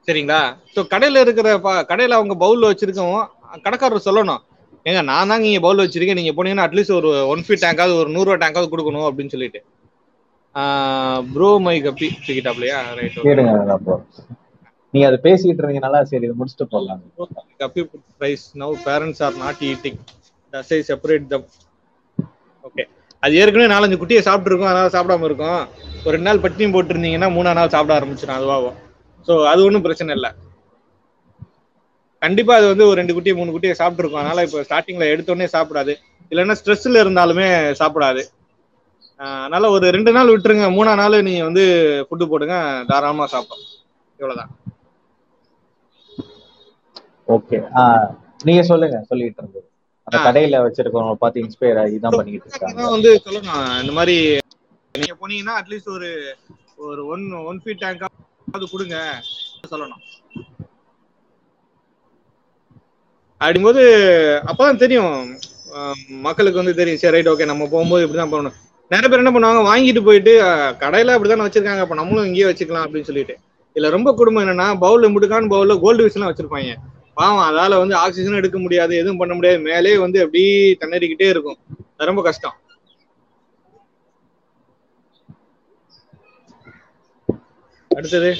சரிங்களா? ஸோ கடையில இருக்கிற கடையில அவங்க பவுல்ல வச்சிருக்கவும் கடைக்காரர் சொல்லணும். ஏங்க நான் தாங்க இங்க பவுல் வச்சிருக்கேன். நீங்க போனீங்கன்னா அட்லீஸ்ட் ஒரு ஒன் ஃபீட் டேங்காவது ஒரு நூறுரூவா டேங்காவது கொடுக்கணும் அப்படின்னு சொல்லிட்டு. ப்ரோ மை கப்பி. தூக்கிட்டாப்லையா? ரைட் நீங்க அதை பேசிட்டு இருந்தீங்கனால சரி இதை முடிச்சுட்டு போடலாம் put price now parents are not eating. Does i separate them? Okay அது ஏற்கனவே நாலஞ்சு குட்டியை சாப்பிட்டுருக்கோம் அதனால சாப்பிடாம இருக்கும். ஒரு ரெண்டு நாள் பட்டினியும் போட்டிருந்தீங்கன்னா மூணா நாள் சாப்பிட ஆரம்பிச்சிடும் அதுவாகும். ஸோ அது ஒன்றும் பிரச்சனை இல்லை. கண்டிப்பா அது வந்து ஒரு ரெண்டு குட்டியை மூணு குட்டியை சாப்பிட்டுருக்கோம். அதனால இப்போ ஸ்டார்டிங்ல எடுத்தோடனே சாப்பிடாது. இல்லைன்னா ஸ்ட்ரெஸ்ல இருந்தாலுமே சாப்பிடாது. அதனால ஒரு ரெண்டு நாள் விட்டுருங்க. மூணா நாள் நீங்க வந்து ஃபுட்டு போடுங்க. தாராளமா சாப்பிடும் இவ்வளவுதான். ஓகே நீங்க சொல்லுங்க. சொல்லிட்டு இருந்தது. அந்த. கடையில வச்சிருக்கவங்க பார்த்து இன்ஸ்பயர் ஆகி தான் பண்ணிட்டு இருக்காங்க. வந்து சொல்லணும். இந்த மாதிரி நீங்க போனீங்கன்னா அட்லீஸ்ட் ஒரு ஒரு ஒன் ஒன் ஃபீட் அது கொடுங்க. சொல்லணும். அப்படிங்கும்போது அப்பதான் தெரியும். அஹ் மக்களுக்கு வந்து தெரியும். சரி ரைட் ஓகே நம்ம போகும்போது இப்படிதான் போகணும் நிறைய பேர் என்ன பண்ணுவாங்க வாங்கிட்டு போயிட்டு கடையில அப்படிதான் வச்சிருக்காங்க. அப்ப நம்மளும் இங்கேயே வச்சுக்கலாம் அப்படின்னு சொல்லிட்டு. இதுல ரொம்ப குடும்பம் என்னன்னா பவுல் முடுக்கான பவுல்ல கோல்டு விஷ் எல்லாம் வச்சிருப்பாங்க. பாவம் அதால வந்து ஆக்சிஜன் எடுக்க முடியாது எதுவும் பண்ண முடியாது. மேலே வந்து அப்படியே தண்ணறிக்கிட்டே இருக்கும். ரொம்ப கஷ்டம். அடுத்தது?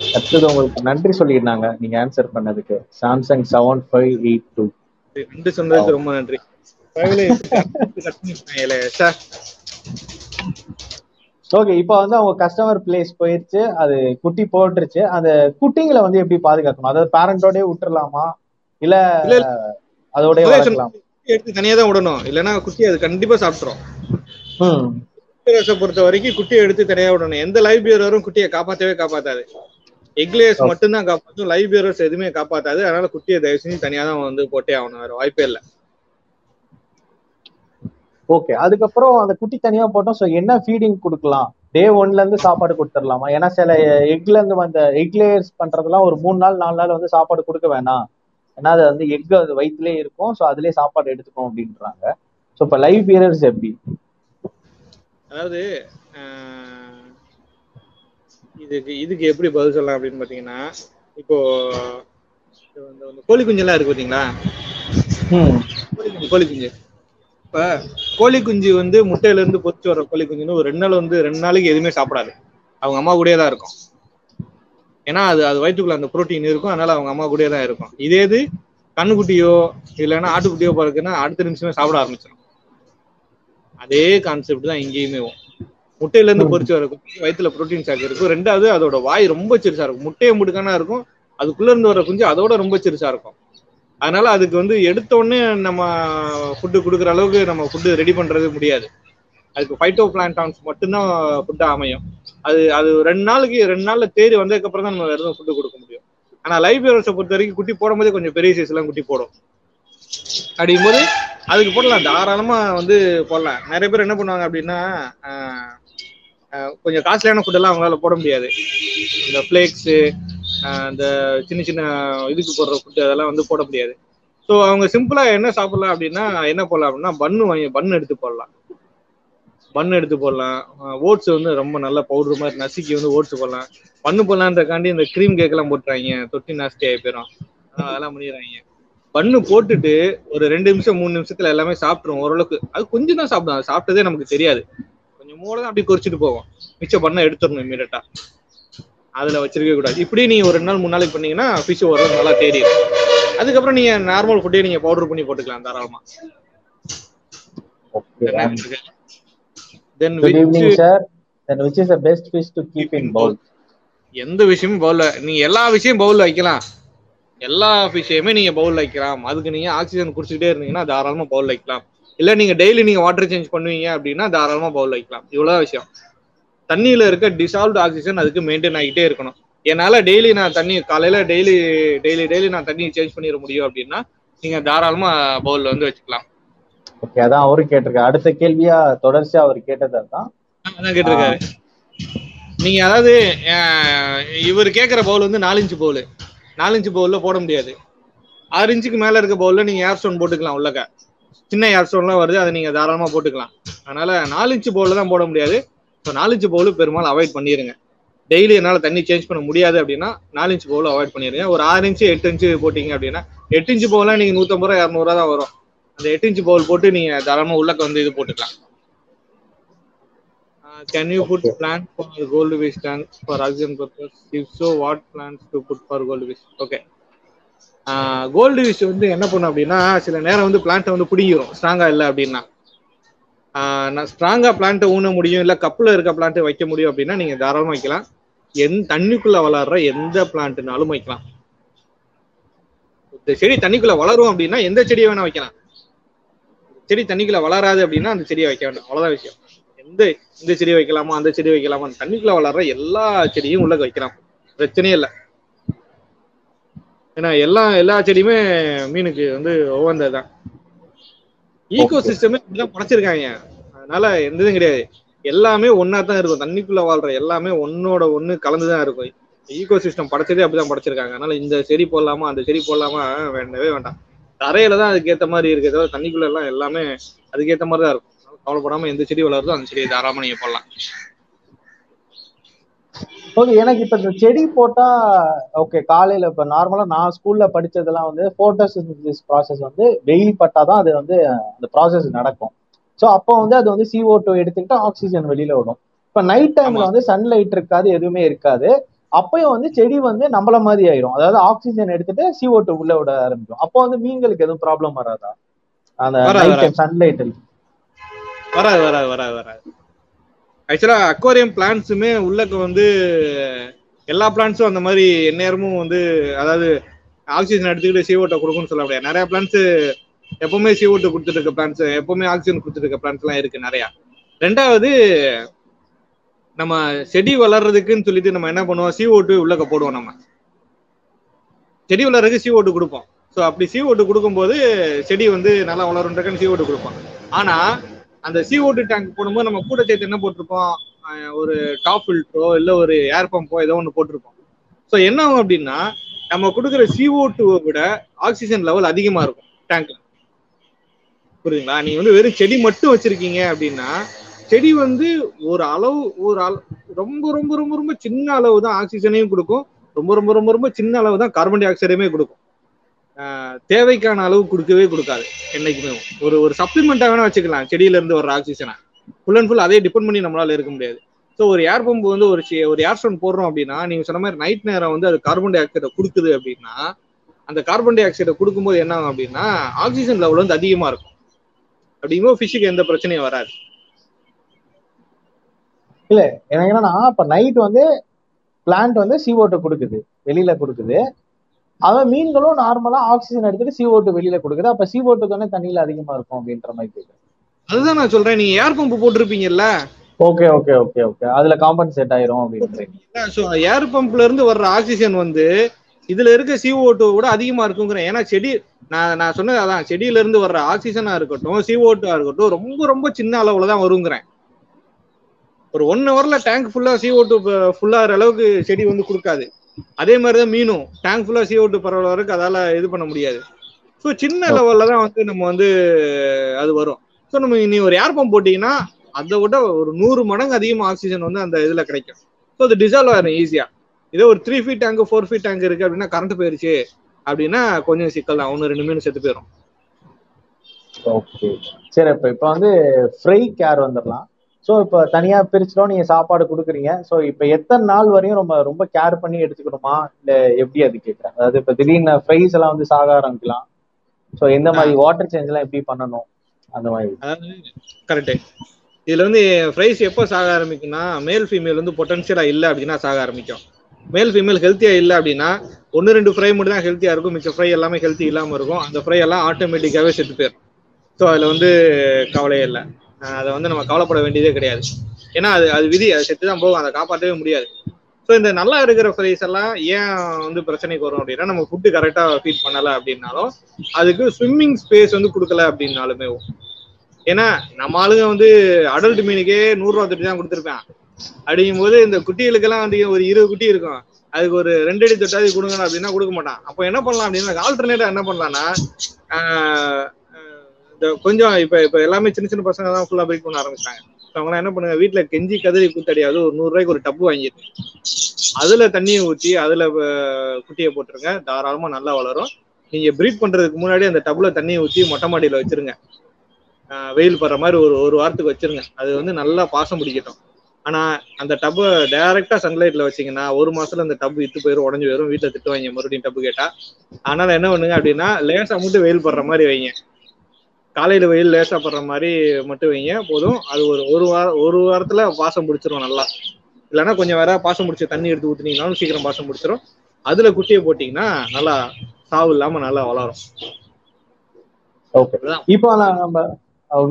அடுத்தது உங்களுக்கு நன்றி சொல்லியிருந்தாங்க. நீங்க ஆன்சர் பண்ணதுக்கு. Samsung seven five eight two நன்றி சொன்னதுக்கு ரொம்ப நன்றி. ஓகே இப்போ வந்து அவங்க கஸ்டமர் பிளேஸ் போயிருச்சு. அது குட்டி போட்டுருச்சு. அந்த குட்டிங்களை வந்து எப்படி பாதுகாக்கணும்? அதாவது பேரண்டோடய விட்டுறலாமா? இல்ல. அதோடய எடுத்து தனியா தான் விடணும். இல்லைன்னா குட்டி அது கண்டிப்பா சாப்பிட்டுரும். ம் லைப்ரேரியர்ஸை பொறுத்த வரைக்கும் குட்டியை எடுத்து தனியா விடணும். எந்த லைப்ரேரியரும் குட்டியை காப்பாத்தவே காப்பாத்தாது. எக்லேயர்ஸ். மட்டும்தான் காப்பாற்றும் லைப்ரேரியர்ஸ் எதுவுமே காப்பாத்தாது. அதனால குட்டியை தயவு செஞ்சு தனியா தான் வந்து போட்டே ஆகணும். வேற வாய்ப்பே இல்லை. ஓகே அதுக்கப்புறம் அந்த குட்டி தனியா போட்டோம். ஸோ என்ன ஃபீடிங் கொடுக்கலாம்? டே ஒன்ல இருந்து சாப்பாடு கொடுத்துடலாமா? ஏன்னா சில எக்ல இருந்து வந்த எக் லேயர்ஸ் பண்றதெல்லாம் ஒரு மூணு நாள் நாலு நாள் வந்து சாப்பாடு கொடுக்க வேணாம். ஏன்னா அது வந்து எக் அது வயிற்றுலேயே இருக்கும். ஸோ அதுலயே சாப்பாடு எடுத்துக்கும் அப்படின்றாங்க. ஸோ இப்போ லைவ் பியரர்ஸ் எப்படி? அதாவது இதுக்கு இதுக்கு எப்படி பதில் சொல்லலாம் அப்படின்னு பாத்தீங்கன்னா இப்போ கோழி குஞ்செல்லாம் இருக்கு கோழி குஞ்சு கோழி குஞ்சு இப்ப கோழி குஞ்சு வந்து முட்டையில இருந்து பொறிச்சு வர கோழி குஞ்சுன்னு ஒரு ரெண்டு நாள் வந்து ரெண்டு நாளைக்கு எதுவுமே சாப்பிடாது. அவங்க அம்மா கூடயே தான் இருக்கும். ஏன்னா அது அது வயிற்றுக்குள்ள அந்த புரோட்டீன் இருக்கும். அதனால அவங்க அம்மா கூடயே தான் இருக்கும். இதே இது கண்ணுக்குட்டியோ இல்லைன்னா ஆட்டுக்குட்டியோ பிறகுன்னா அடுத்த நிமிஷமே சாப்பிட ஆரம்பிச்சிடும் அதே கான்செப்ட் தான் இங்கேயுமே முட்டையில இருந்து பொறிச்சு வர குஞ்சு வயிற்றுல புரோட்டீன் சாக்கு இருக்கும். ரெண்டாவது அதோட வாய் ரொம்ப சிறுசா இருக்கும். முட்டையை முடுக்கானா இருக்கும். அதுக்குள்ள இருந்து வர குஞ்சு அதோட ரொம்ப சிறுசா இருக்கும். அதனால அதுக்கு வந்து எடுத்த உடனே நம்ம ஃபுட்டு கொடுக்குற அளவுக்கு நம்ம ஃபுட்டு ரெடி பண்றது முடியாது. அதுக்கு ஃபைட்டோ பிளான்டான்ஸ் மட்டும்தான் ஃபுட்டா அமையும். அது அது ரெண்டு நாளைக்கு ரெண்டு நாள்ல தேடி வந்ததுக்கு அப்புறம் தான் நம்ம வேற எதுவும் ஃபுட்டு கொடுக்க முடியும். ஆனா லைஃப் பொறுத்த வரைக்கும் குட்டி போடும் போதே கொஞ்சம் பெரிய சைஸ் எல்லாம் குட்டி போடும். அப்படிங்கும்போது அதுக்கு போடலாம். தாராளமா வந்து போடலாம். நிறைய பேர் என்ன பண்ணுவாங்க அப்படின்னா ஆஹ், கொஞ்சம் காஸ்ட்லியான ஃபுட் எல்லாம் அவங்களால போட முடியாது. இந்த ஃப்ளேக்ஸு இந்த சின்ன சின்ன இதுக்கு போடுற ஃபுட்டு அதெல்லாம் வந்து போட முடியாது. ஸோ அவங்க சிம்பிளா என்ன சாப்பிடலாம் அப்படின்னா என்ன போடலாம் அப்படின்னா பன்னு வாங்கி பன்னு எடுத்து போடலாம். பன் எடுத்து போடலாம். ஓட்ஸ் வந்து ரொம்ப நல்ல பவுடர் மாதிரி நசுக்கி வந்து ஓட்ஸ் போடலாம். பண்ணு போடலான்றக்காண்டி இந்த க்ரீம் கேக் எல்லாம் போட்டுறாங்க. தொட்டி நாஸ்தி ஆகி போயிடும் அதெல்லாம் பண்ணிடுறாங்க. பண்ணு போட்டுட்டு ஒரு ரெண்டு நிமிஷம் மூணு நிமிஷத்துல எல்லாமே சாப்பிட்டுரும் ஓரளவுக்கு. அது கொஞ்சம் தான் சாப்பிடும். அது சாப்பிட்டதே நமக்கு தெரியாது. கொஞ்சம் மூளை தான் அப்படி குறிச்சிட்டு போவோம் மிச்ச பண்ண எடுத்துடணும் இமீடியட்டா அதுல வச்சிருக்க கூடாது. இப்படி நீங்க ஒரு ரெண்டு நாள் மூணு நாளைக்கு பண்ணீங்கன்னா ஃபிஷ் ஓரளவு நல்லா தேடிடும் அதுக்கப்புறம் நீங்க நார்மல் ஃபுட்டே நீங்க பவுடர் பண்ணி போட்டுக்கலாம் தாராளமா. Then evening sir is the best fish to keep in bowl? எந்த விஷயமும் பவுல்ல நீங்க எல்லா விஷயம் பவுல்ல வைக்கலாம். எல்லா விஷயமே நீங்க பவுல்ல வைக்கலாம். அதுக்கு நீங்க ஆக்சிஜன் குடிச்சுக்கிட்டே இருந்தீங்கன்னா தாராளமா பவுல்ல வைக்கலாம். இல்ல நீங்க டெய்லி நீங்க வாட்டர் சேஞ்ச் பண்ணுவீங்க அப்படின்னா தாராளமா பவுல்ல வைக்கலாம். இவ்வளவு விஷயம். தண்ணியில இருக்க டிசால்வ்டு ஆக்சிஜன் அதுக்கு மெயின்டைன் ஆகிட்டே இருக்கணும். என்னால டெய்லி நான் தண்ணி காலையில டெய்லி டெய்லி டெய்லி நான் தண்ணி சேஞ்ச் பண்ணிட முடியும் அப்படின்னா நீங்க தாராளமா பவுல்ல வந்து வச்சுக்கலாம். ஓகே அதான் அவரு கேட்டிருக்காரு. அடுத்த கேள்வியா தொடர்ச்சியா அவர் கேட்டது அதான். கேட்டிருக்காரு. நீங்க அதாவது இவர் கேக்குற பவுல் வந்து நாலு இன்ச்சு பவுல் நாலஞ்சு பவுல்ல போட முடியாது. ஆறு இன்ச்சுக்கு மேல இருக்க பவுல்ல நீங்க ஏர் ஸ்டோன் போட்டுக்கலாம் உள்ளக்க. சின்ன ஏர் ஸ்டோன்லாம் வருது அதை நீங்க தாராளமா போட்டுக்கலாம். அதனால நாலு இன்ச்சு பவுல்ல தான் போட முடியாது. ஸோ நாலு இன்ச்சு பவுல் பெரும்பாலும் அவாய்ட் பண்ணிடுங்க டெய்லி என்னால் தண்ணி சேஞ்ச் பண்ண முடியாது அப்படின்னா நாலு இன்ச்சு பவுல் அவாய்ட் பண்ணிடுங்க ஒரு ஆறு இன்ச்சு எட்டு இன்ச்சு போட்டிங்க அப்படின்னா எட்டு இன்ச்சு பவுலாம் நீங்கள் நூற்றம்பது ரூபா இரநூறுவா தான் வரும். அந்த எட்டு இன்ச்சு பவுல் போட்டு நீங்கள் தாராளமாக உள்ளக்க வந்து இது போட்டுக்கலாம். Can you put plant for gold fish tank for oxygen purpose? If so, what plants to put for gold fish? Okay. Gold fish வந்து என்ன பண்ணும் அப்படின்னா சில நேரம் வந்து பிளான்ட்டை வந்து பிடிங்கிரும் ஸ்ட்ராங்கா இல்லை அப்படின்னா. நான் ஸ்ட்ராங்கா பிளான்ட்டை ஊன முடியும் இல்லை கப்பில் இருக்க பிளான்ட்டை வைக்க முடியும் அப்படின்னா நீங்க தாராளமா வைக்கலாம். எந்த தண்ணிக்குள்ள வளர்ற எந்த பிளான்ட்னாலும் வைக்கலாம். இந்த செடி தண்ணிக்குள்ள வளரும் அப்படின்னா எந்த செடியை வேணா வைக்கலாம். செடி தண்ணிக்குள்ள வளராது அப்படின்னா அந்த செடியை வைக்க வேண்டாம். அவ்வளவுதான் விஷயம். எந்த இந்த செடி வைக்கலாமா அந்த செடி வைக்கலாமா தண்ணிக்குள்ள வளர்ற எல்லா செடியும் உள்ள வைக்கலாம். பிரச்சனையே இல்லை. ஏன்னா எல்லா எல்லா செடியுமே மீனுக்கு வந்து உகந்ததுதான். ஈகோ சிஸ்டமே இப்படிதான் படைச்சிருக்காங்க. அதனால எந்த இதுவும் கிடையாது. எல்லாமே ஒன்னா தான் இருக்கும். தண்ணிக்குள்ள வாழ்ற எல்லாமே ஒன்னோட ஒண்ணு கலந்துதான் இருக்கும். ஈகோ சிஸ்டம் படைச்சதே அப்படிதான் படைச்சிருக்காங்க. அதனால இந்த செடி போடலாமா அந்த செடி போடலாமா வேண்டவே வேண்டாம். தரையில தான் அதுக்கேத்த மாதிரி இருக்கே. தவிர தண்ணிக்குள்ள எல்லாம் எல்லாமே அதுக்கேத்த மாதிரி தான் இருக்கும். கவலைப்படாம எந்த செடி வளருதோ அந்த செடியை தாராளமா நீங்க போடலாம். ஓகே எனக்கு இப்ப இந்த செடி போட்டா ஓகே காலையில இப்ப நார்மலா நான் ஸ்கூல்ல படிச்சதெல்லாம் வந்து போட்டோசிந்தசிஸ் ப்ராசஸ் வந்து வெயில் பட்டாதான் அது வந்து அந்த ப்ராசஸ் நடக்கும். ஸோ அப்போ வந்து அது வந்து CO2 டூ எடுத்துக்கிட்டு ஆக்சிஜன் வெளியில விடும் இப்ப நைட் டைம்ல. வந்து சன்லைட் இருக்காது எதுவுமே இருக்காது. அப்பயும் வந்து செடி வந்து நம்மள மாதிரி ஆயிரும். அதாவது ஆக்சிஜன் எடுத்துட்டு CO2 டூ உள்ள விட ஆரம்பிக்கும். அப்போ வந்து மீன்களுக்கு எதுவும் ப்ராப்ளம் வராதா? அந்த சன்லைட் வராது வராது வராது வராது. ஆக்சுவலா அக்வாரியம் பிளான்ட்ஸுமே உள்ளக்க வந்து எல்லா பிளான்ஸும் அந்த மாதிரி எந்நேரமும் வந்து அதாவது ஆக்சிஜன் எடுத்துக்கிட்டு CO2 கொடுக்கும்னு சொல்ல முடியாது. நிறைய பிளான்ஸு எப்பவுமே CO2 கொடுத்துட்டு இருக்க பிளான்ஸ் எப்பவுமே ஆக்சிஜன் கொடுத்துட்டு இருக்க பிளான்ட்ஸ் எல்லாம் இருக்கு நிறையா. ரெண்டாவது நம்ம செடி வளர்றதுக்குன்னு சொல்லிட்டு நம்ம என்ன பண்ணுவோம்? CO2 உள்ளக்க போடுவோம் நம்ம. செடி வளர்றதுக்கு CO2 கொடுப்போம். ஸோ அப்படி CO2 கொடுக்கும்போது செடி வந்து நல்லா வளருன்றதுக்கு CO2 கொடுப்போம். ஆனா அந்த CO2 டேங்க் போடும்போது நம்ம கூட சேர்த்து என்ன போட்டிருப்போம்? ஒரு டாப் ஃபில்டரோ இல்லை ஒரு ஏர் பம்போ ஏதோ ஒன்று போட்டிருப்போம். ஸோ என்ன ஆகும் அப்படின்னா நம்ம கொடுக்குற சிஓ டூவை விட ஆக்சிஜன் லெவல் அதிகமாக இருக்கும் டேங்க்ல புரியுதுங்களா? நீங்க வந்து வெறும் செடி மட்டும் வச்சிருக்கீங்க அப்படின்னா செடி வந்து ஒரு அளவு ஒரு அளவு ரொம்ப ரொம்ப ரொம்ப ரொம்ப சின்ன அளவு தான் ஆக்சிஜனையும் கொடுக்கும். ரொம்ப ரொம்ப ரொம்ப ரொம்ப சின்ன அளவு தான் கார்பன் டை ஆக்சைடையுமே கொடுக்கும். தேவைக்கான அளவு கொடுக்கவே கொடுக்காது என்னைக்குமே. ஒரு ஒரு சப்ளிமெண்டா வேணா வச்சுக்கலாம் செடியில இருந்து ஒரு ஆக்சிஜனை ஃபுல் அண்ட் ஃபுல் அதே டிபெண்ட் பண்ணி நம்மளால இருக்க முடியாது. ஸோ ஒரு ஏர் பம்ப் வந்து ஒரு ஒரு ஏர் ஸ்டோன் போடுறோம் அப்படின்னா நீங்க சொன்ன மாதிரி நைட் நேரம் வந்து அது கார்பன் டை ஆக்சைடை கொடுக்குது அப்படின்னா அந்த கார்பன் டை ஆக்சைடை கொடுக்கும்போது என்ன ஆகும் அப்படின்னா ஆக்சிஜன் லெவல் வந்து அதிகமா இருக்கும். அப்படிங்கும்போது ஃபிஷ்ஷுக்கு எந்த பிரச்சனையும் வராது. எனக்கு என்னன்னா இப்ப நைட் வந்து பிளான்ட் வந்து சிஓட்டை கொடுக்குது வெளியில கொடுக்குது. அவன் மீன்களும் நார்மலா ஆக்சிஜன் எடுத்துட்டு CO2 டூ வெளியில கொடுக்குது. அப்ப CO2 டூ தானே தண்ணியில அதிகமா இருக்கும் அப்படின்ற மாதிரி கேக்குது. அதுதான் நான் சொல்றேன். நீங்க ஏர் பம்ப் போட்டிருப்பீங்கல்ல? ஓகே ஓகே ஓகே ஓகே அதுல காம்பன்சேட் ஆயிரும் அப்படின்றீங்க ஏர் பம்ப்ல இருந்து வர்ற ஆக்சிஜன் வந்து இதுல இருக்க CO2 விட அதிகமா இருக்குங்கிறேன் ஏன்னா செடி நான் நான் சொன்னது அதான் செடியில இருந்து வர்ற ஆக்சிஜனா இருக்கட்டும் CO2 ஆ இருக்கட்டும் ரொம்ப ரொம்ப சின்ன அளவுல தான் வருங்கிறேன் ஒரு ஒன் ஹவர்ல டேங்க் ஃபுல்லா CO2 ஃபுல்லா அளவுக்கு செடி வந்து கொடுக்காது. அதே மாதிரி தான் மீனும் டேங்க் ஃபுல்லா CO2 பரவல வரைக்கும் அதால இது பண்ண முடியாது. ஸோ சின்ன லெவல்ல தான் வந்து நம்ம வந்து அது வரும். ஸோ நம்ம நீ ஒரு ஏர் பம்ப் போட்டீங்கன்னா அதை விட ஒரு நூறு மடங்கு அதிகமாக ஆக்சிஜன் வந்து அந்த இதுல கிடைக்கும். ஸோ அது டிசால்வ் ஆயிரும் ஈஸியா இதே ஒரு three feet tank four feet tank இருக்கு அப்படின்னா கரண்ட் போயிருச்சு அப்படின்னா கொஞ்சம் சிக்கல் தான். ஒன்று ரெண்டு மீன் செத்து போயிடும் ஓகே சரி இப்ப இப்போ வந்து ஃப்ரை கேர் வந்துடலாம் ஸோ இப்போ தனியா பிரிச்சிடும் நீங்க சாப்பாடு கொடுக்குறீங்க. ஸோ இப்போ எத்தனை நாள் வரையும் ரொம்ப ரொம்ப கேர் பண்ணி எடுத்துக்கணுமா? இல்ல எப்படி அது கேட்குறேன் அதாவது இப்போ திடீர்னு ஃப்ரைஸ் எல்லாம் வந்து சாக ஆரம்பிக்கலாம். ஸோ எந்த மாதிரி வாட்டர் சேஞ்ச் எல்லாம் எப்படி பண்ணணும்? அந்த மாதிரி. அதாவது கரெக்டு இதுல வந்து ஃப்ரைஸ் எப்போ சாக ஆரம்பிக்கும்னா மேல் ஃபீமேல் வந்து பொட்டன்ஷியலா இல்லை அப்படின்னா சாக ஆரம்பிக்கும். மேல் ஃபீமேல் ஹெல்த்தியா இல்லை அப்படின்னா ஒன்று ரெண்டு ஃப்ரை மட்டும் தான் ஹெல்த்தியா இருக்கும். மிச்ச ஃப்ரை எல்லாமே ஹெல்த்தி இல்லாம இருக்கும். அந்த ஃப்ரை எல்லாம் ஆட்டோமேட்டிக்காவே செத்து போயிடும் ஸோ அதுல வந்து கவலையே இல்லை. அதை வந்து நம்ம கவலைப்பட வேண்டியதே கிடையாது. ஏன்னா அது அது விதி அது செத்து தான் போகும் அதை காப்பாற்றவே முடியாது. ஸோ இந்த நல்லா இருக்கிற ஃப்ரைஸ் எல்லாம் ஏன் வந்து பிரச்சனைக்கு வரும் அப்படின்னா நம்ம ஃபுட்டு கரெக்டாக ஃபீட் பண்ணல அப்படின்னாலும் அதுக்கு ஸ்விம்மிங் ஸ்பேஸ் வந்து கொடுக்கல அப்படின்னாலுமே ஏன்னா நம்ம ஆளுங்க வந்து அடல்ட் மீனுக்கே நூறுரூவா தொட்டி தான் கொடுத்துருப்பேன் அப்படிங்கும் போது இந்த குட்டிகளுக்கெல்லாம் வந்து ஒரு இருபது குட்டி இருக்கும். அதுக்கு ஒரு ரெண்டு அடி தொட்டாதி கொடுங்க அப்படின்னா கொடுக்க மாட்டான். அப்போ என்ன பண்ணலாம் அப்படின்னா ஆல்டர்னேட்டா என்ன பண்ணலாம்னா கொஞ்சம் இப்ப இப்ப எல்லாமே சின்ன சின்ன பசங்க தான் ஃபுல்லா பிரீட் பண்ண ஆரம்பிச்சாங்க அவங்க என்ன பண்ணுங்க வீட்டுல கெஞ்சி கதறி கூத்தடியாவது ஒரு நூறு ரூபாய்க்கு ஒரு டப்பு வாங்கிடுங்க அதுல தண்ணியை ஊத்தி அதுல குட்டியை போட்டுருங்க. தாராளமா நல்லா வளரும். நீங்க பிரீட் பண்றதுக்கு முன்னாடி அந்த டப்புல தண்ணியை ஊத்தி மொட்டை மாடியில வச்சிருங்க. வெயில் படுற மாதிரி ஒரு ஒரு வாரத்துக்கு வச்சிருங்க. அது வந்து நல்லா பாசம் பிடிக்கட்டும். ஆனா அந்த டப்பு டைரக்டா சன்லைட்ல வச்சீங்கன்னா ஒரு மாசத்துல அந்த டப்பு இத்து போயிடும் உடஞ்சு போயிடும் வீட்டுல திட்டு வாங்க மறுபடியும் டப்பு கேட்டா. அதனால என்ன பண்ணுங்க அப்படின்னா லேசா மட்டும் வெயில் படுற மாதிரி வைங்க. காலையில வெயில் லேசா படுற மாதிரி மட்டும் வைங்க போதும். அது ஒரு ஒரு வாரம் ஒரு வாரத்துல பாசம் பிடிச்சிரும் நல்லா. இல்லைன்னா கொஞ்சம் வேற பாசம் பிடிச்ச தண்ணி எடுத்து ஊத்துனீங்கனாலும் சீக்கிரம் பாசம் பிடிச்சிரும். அதுல குட்டியை போட்டீங்கன்னா நல்லா சாவு இல்லாம நல்லா வளரும். ஓகே இப்போ நம்ம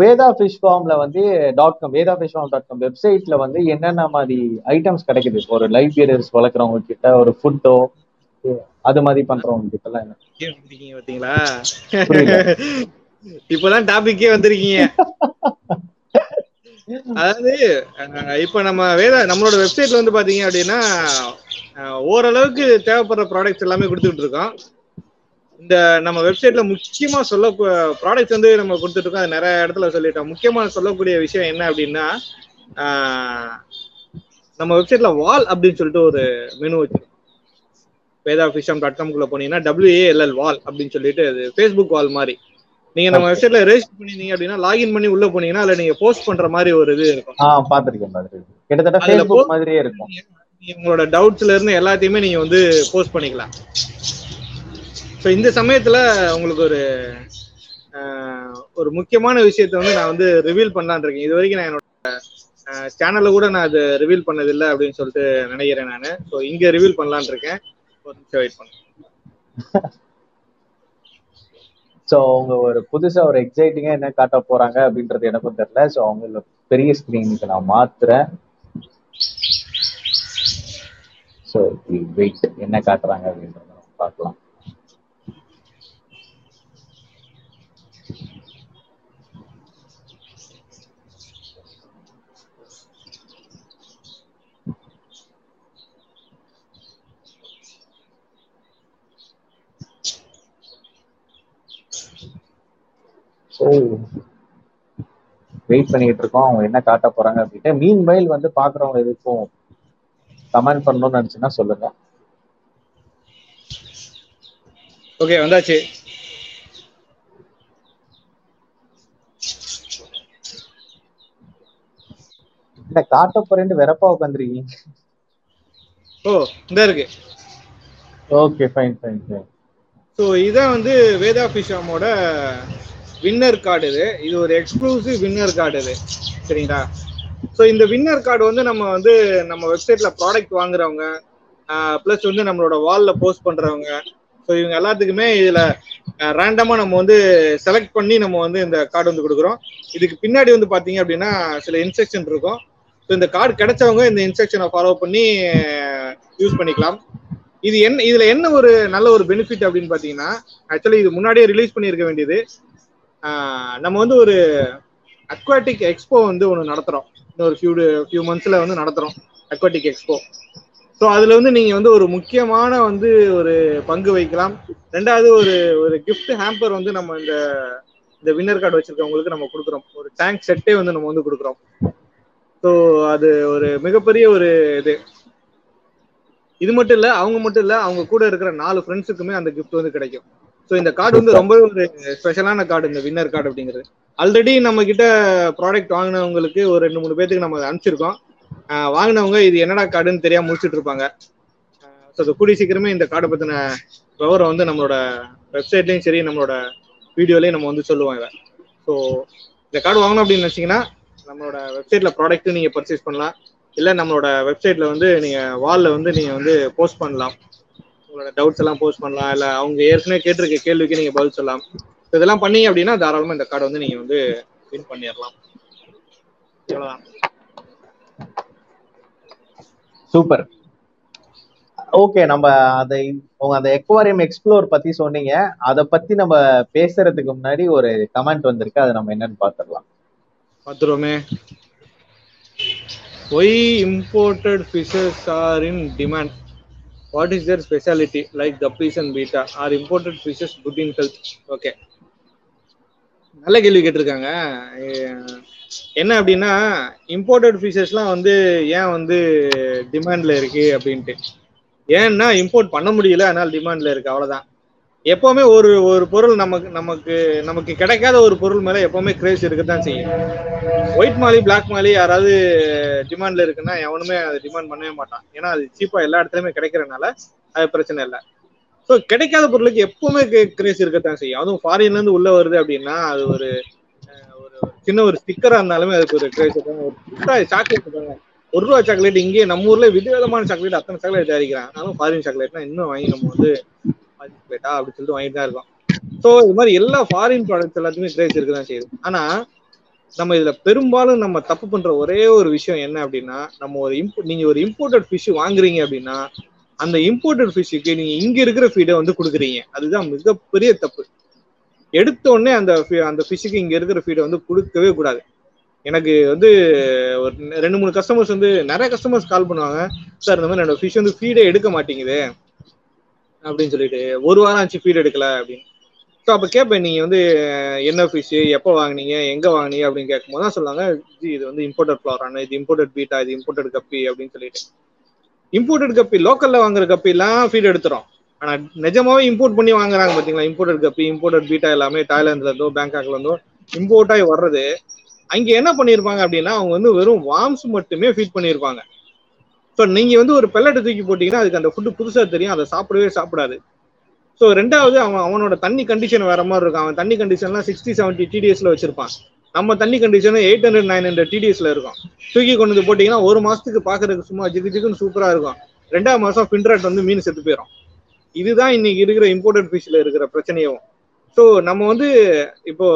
வேதா ஃபிஷ் ஃபார்ம்ல வந்து dot com Veda fish farm dot com வெப்சைட்ல வந்து என்னென்ன மாதிரி ஐட்டம்ஸ் கிடைக்குது? ஒரு லைவ் பியரர்ஸ் வளர்க்குறவங்க கிட்ட ஒரு ஃபுட்டோ அது மாதிரி பண்றவங்க கிட்ட எல்லாம் என்ன பாத்தீங்களா? இப்பதான் டாபிக்கே வந்திருக்கீங்க. அதாவது இப்ப நம்ம வேத நம்மளோட வெப்சைட்ல வந்து பாத்தீங்க அப்படின்னா ஓரளவுக்கு தேவைப்படுற ப்ராடக்ட்ஸ் எல்லாமே கொடுத்துட்டு இருக்கோம் இந்த நம்ம வெப்சைட்ல முக்கியமா சொல்ல ப்ராடக்ட்ஸ் வந்து நம்ம கொடுத்துட்டு இருக்கோம் அது நிறைய இடத்துல சொல்லிட்டோம். முக்கியமா சொல்லக்கூடிய விஷயம் என்ன அப்படின்னா நம்ம வெப்சைட்ல வால் அப்படின்னு சொல்லிட்டு ஒரு மெனு வச்சிருக்கோம். வேதா ஃபிஷம் டாட் காம்குள்ள போனீங்கன்னா டபிள்யூஏஎல்எல் வால் அப்படின்னு சொல்லிட்டு அது ஃபேஸ்புக் வால் மாதிரி. நீங்க நம்ம. வெப்சைட்ல ரெஜிஸ்டர் பண்ணிருந்தீங்க அப்படின்னா லாகின் பண்ணி உள்ள போனீங்கன்னா அதுல நீங்க போஸ்ட் பண்ற மாதிரி ஒரு இது இருக்கும். ஆ பாத்திருக்கேன் கிட்டத்தட்ட ஃபேஸ்புக் மாதிரியே இருக்கும். உங்களோட டவுட்ஸ்ல இருந்து எல்லாத்தையுமே நீங்க வந்து போஸ்ட் பண்ணிக்கலாம். ஸோ இந்த சமயத்துல உங்களுக்கு ஒரு ஒரு முக்கியமான விஷயத்த வந்து நான் வந்து ரிவீல் பண்ணலான்னு இருக்கேன். இது வரைக்கும் நான் என்னோட சேனல்ல கூட நான் அது ரிவீல் பண்ணதில்லை அப்படின்னு சொல்லிட்டு நினைக்கிறேன் நான். ஸோ இங்க ரிவீல் பண்ணலான்னு இருக்கேன். ஒரு நிமிஷம் வெயிட் பண்ணுங்க. சோ அவங்க ஒரு புதுசா ஒரு எக்ஸைட்டிங்காக என்ன காட்ட போறாங்க அப்படின்றது எனக்கும் தெரியல. சோ அவங்க பெரிய ஸ்க்ரீனுக்கு நான் மாத்துறேன். சோ வெயிட் என்ன காட்டுறாங்க அப்படின்றத பார்க்கலாம். ஸோ வெயிட் பண்ணிட்டு இருக்கோம். அவங்க என்ன காட்ட போறாங்க அப்படின்ட்டு மீன் மைல் வந்து பாக்குறவங்க எதுக்கும் கமெண்ட் பண்ணணும்னு நினைச்சுன்னா சொல்லுங்க. ஓகே வந்தாச்சு. என்ன காட்ட போறேன்ட்டு வெறப்பா உட்காந்துருக்கீங்க ஓ இந்த இருக்கு. Okay fine fine fine so இதான் வந்து வேதா ஃபிஷாமோட வின்னர் கார்டு இது. இது ஒரு எக்ஸ்க்ளூசிவ் வின்னர் கார்டு இது. சரிங்களா? ஸோ இந்த வின்னர் கார்டு வந்து நம்ம வந்து நம்ம வெப்சைட்ல ப்ராடக்ட் வாங்குறவங்க ப்ளஸ் வந்து நம்மளோட வால்ல போஸ்ட் பண்றவங்க. ஸோ இவங்க எல்லாத்துக்குமே இதுல ரேண்டமா நம்ம வந்து செலக்ட் பண்ணி நம்ம வந்து இந்த கார்டு வந்து கொடுக்குறோம். இதுக்கு பின்னாடி வந்து பாத்தீங்க அப்படின்னா சில இன்ஸ்ட்ரக்ஷன் இருக்கும். ஸோ இந்த கார்டு கிடைச்சவங்க இந்த இன்ஸ்ட்ரக்ஷனை ஃபாலோ பண்ணி யூஸ் பண்ணிக்கலாம். இது என்ன இதுல என்ன ஒரு நல்ல ஒரு பெனிஃபிட் அப்படின்னு பாத்தீங்கன்னா ஆக்சுவலி இது முன்னாடியே ரிலீஸ் பண்ணியிருக்க வேண்டியது. நம்ம வந்து ஒரு அக்வாட்டிக் எக்ஸ்போ வந்து ஒன்று நடத்துகிறோம் இன்னும் ஒரு ஃபியூ ஃபியூ மந்த்ஸில் வந்து நடத்துகிறோம் அக்வாட்டிக் எக்ஸ்போ ஸோ அதில் வந்து நீங்கள் வந்து ஒரு முக்கியமான வந்து ஒரு பங்கு வைக்கலாம். ரெண்டாவது ஒரு ஒரு கிஃப்ட் ஹேம்பர் வந்து நம்ம இந்த இந்த வின்னர் கார்டு வச்சிருக்கவங்களுக்கு நம்ம கொடுக்குறோம். ஒரு டேங்க் செட்டே வந்து நம்ம வந்து கொடுக்குறோம். ஸோ அது ஒரு மிகப்பெரிய ஒரு இது. இது மட்டும் இல்லை அவங்க மட்டும் இல்லை அவங்க கூட இருக்கிற நாலு ஃப்ரெண்ட்ஸுக்குமே அந்த கிஃப்ட் வந்து கிடைக்கும். ஸோ இந்த கார்டு வந்து ரொம்ப ஒரு ஸ்பெஷலான கார்டு இந்த வின்னர் கார்டு அப்படிங்கிறது. ஆல்ரெடி நம்ம கிட்ட ப்ராடக்ட் வாங்கினவங்களுக்கு ஒரு ரெண்டு மூணு பேத்துக்கு நம்ம அனுப்பிச்சிருக்கோம். வாங்கினவங்க இது என்னடா கார்டுன்னு தெரியாம முடிச்சுட்டு இருப்பாங்க. ஸோ அது கூடிய சீக்கிரமே இந்த கார்டை பத்தின விவரம் வந்து நம்மளோட வெப்சைட்லயும் சரி நம்மளோட வீடியோலயும் நம்ம வந்து சொல்லுவோம் இதை. ஸோ இந்த கார்டு வாங்கணும் அப்படின்னு நினைச்சீங்கன்னா நம்மளோட வெப்சைட்ல ப்ராடக்ட் நீங்க பர்ச்சேஸ் பண்ணலாம். இல்ல நம்மளோட வெப்சைட்ல வந்து நீங்க வால்ல வந்து நீங்க வந்து போஸ்ட் பண்ணலாம். உங்களோட டவுட்ஸ் எல்லாம் போஸ்ட் பண்ணலாம். இல்ல அவங்க ஏற்கனவே கேட்டிருக்க கேள்விக்கு நீங்க பதில் சொல்லலாம். இதெல்லாம் பண்ணீங்க அப்படின்னா தாராளமா இந்த கார்டை வந்து நீங்க வந்து வின் பண்ணிடலாம். இவ்வளவுதான். சூப்பர் ஓகே நம்ம அதை உங்க அந்த எக்வாரியம் எக்ஸ்ப்ளோர் பத்தி சொன்னீங்க. அதை பத்தி நம்ம பேசுறதுக்கு முன்னாடி ஒரு கமெண்ட் வந்திருக்கு. அதை நம்ம என்னன்னு பாத்துடலாம் பார்த்துருவோமே. Why imported fishes are in demand what is their speciality like guppies and betta are imported fishes good in health okay நல்ல கேள்வி கேட்டிருக்காங்க. என்ன அப்படின்னா இம்போர்ட்டட் ஃபிஷஸ்லாம் வந்து ஏன் வந்து டிமாண்ட்ல இருக்கு அப்படின்ட்டு. ஏன்னா இம்போர்ட் பண்ண முடியல அதனால டிமாண்ட்ல இருக்கு. அவ்வளோதான் எப்பவுமே ஒரு ஒரு பொருள் நமக்கு நமக்கு நமக்கு கிடைக்காத ஒரு பொருள் மேல எப்பவுமே கிரேஸ் இருக்கத்தான் செய்யும். ஒயிட் மாலி பிளாக் மாலி யாராவது டிமாண்ட்ல இருக்குன்னா எவனுமே அதை டிமாண்ட் பண்ணவே மாட்டான். ஏன்னா அது சீப்பா எல்லா இடத்துலயுமே கிடைக்கிறனால அது பிரச்சனை இல்லை. ஸோ கிடைக்காத பொருளுக்கு எப்பவுமே கிரேஸ் இருக்கத்தான் செய்யும். அதுவும் ஃபாரின்ல இருந்து உள்ள வருது அப்படின்னா அது ஒரு ஒரு சின்ன ஒரு ஸ்டிக்கரா இருந்தாலுமே அதுக்கு ஒரு கிரேஸ் இருக்கும் ஒரு சாக்லேட் இருக்காங்க ஒரு ரூபா சாக்லேட் இங்கே நம்ம ஊர்ல விதவிதமான சாக்லேட் அத்தனை சாக்லேட் தயாரிக்கிறாங்க. ஆனாலும் ஃபாரின் சாக்லேட்னா இன்னும் வாங்கி நம்ம வந்து ஃபாரின் சாக்லேட்டா அப்படின்னு சொல்லிட்டு வாங்கிட்டு தான் இருக்கோம். ஸோ இது மாதிரி எல்லா ஃபாரின் ப்ராடக்ட்ஸ் எல்லாத்துக்குமே கிரேஸ் இருக்க தான் செய்யுது. ஆனா நம்ம இதுல பெரும்பாலும் நம்ம தப்பு பண்ற ஒரே ஒரு விஷயம் என்ன அப்படின்னா நம்ம ஒரு இம்போ நீங்க ஒரு இம்போர்ட்டட் ஃபிஷ் வாங்குறீங்க அப்படின்னா அந்த இம்போர்ட்டட் ஃபிஷ்ஷுக்கு நீங்க இங்க இருக்கிற ஃபீடை வந்து கொடுக்குறீங்க. அதுதான் மிகப்பெரிய தப்பு. எடுத்த உடனே அந்த அந்த ஃபிஷ்ஷுக்கு இங்க இருக்கிற ஃபீடை வந்து கொடுக்கவே கூடாது. எனக்கு வந்து ஒரு ரெண்டு மூணு கஸ்டமர்ஸ் வந்து நிறைய கஸ்டமர்ஸ் கால் பண்ணுவாங்க. சார் இந்த மாதிரி என்னோட ஃபிஷ் வந்து ஃபீடே எடுக்க மாட்டேங்குது. அப்படின்னு சொல்லிட்டு ஒரு வாரம் ஆச்சு ஃபீட் எடுக்கல அப்படின்னு. ஸோ அப்போ கேட்பேன் நீங்க வந்து என்ன ஃபிஷ் எப்போ வாங்குனீங்க எங்க வாங்கினீங்க அப்படின்னு கேட்கும்போது தான் சொல்லுவாங்க "ஜி, இது வந்து இம்போர்ட்டட் ஃப்ளாரான இது இம்போர்ட்டட் பீட்டா இது இம்போர்ட்டட் கப்பி அப்படின்னு சொல்லிட்டு. இம்போர்ட்டட் கப்பி லோக்கல்ல வாங்குற கப்பி எல்லாம் ஃபீட் எடுத்துரும். ஆனா நிஜமாவே இம்போர்ட் பண்ணி வாங்குறாங்க பாத்தீங்களா? இம்போர்ட்டட் கப்பி இம்போர்ட்டட் பீட்டா எல்லாமே தாய்லாந்துலேருந்தோ பேங்காக்லேருந்தோ இம்போர்ட் ஆகி வர்றது. அங்க என்ன பண்ணிருப்பாங்க அப்படின்னா அவங்க வந்து வெறும் வார்ம்ஸ் மட்டுமே ஃபீட் பண்ணியிருப்பாங்க ஸோ நீங்கள் வந்து ஒரு பெல்லட்டை தூக்கி போட்டிங்கன்னா அதுக்கு அந்த ஃபுட்டு புதுசாக தெரியும். அதை சாப்பிடவே சாப்பிடாது. ஸோ ரெண்டாவது அவன் அவனோட தண்ணி கண்டிஷன் வேற மாதிரி இருக்கும். அவன் தண்ணி கண்டிஷன்லாம் சிக்ஸ்டி செவன்ட்டி டிடிஎஸ்ல வச்சிருப்பான். நம்ம தண்ணி condition eight hundred nine hundred டிடிஎஸ்ல இருக்கும். தூக்கி கொண்டு வந்து போட்டிங்கன்னா ஒரு மாசத்துக்கு பாக்குறதுக்கு சும்மா ஜிகு ஜிகுன்னு சூப்பராக இருக்கும். ரெண்டாவது மாசம் பின்ட்ராட் வந்து மீன் செத்து போயிடும் இதுதான் இன்னைக்கு இருக்கிற இம்போர்ட்டட் ஃபிஷ்ல இருக்கிற பிரச்சனையும். ஸோ நம்ம வந்து இப்போ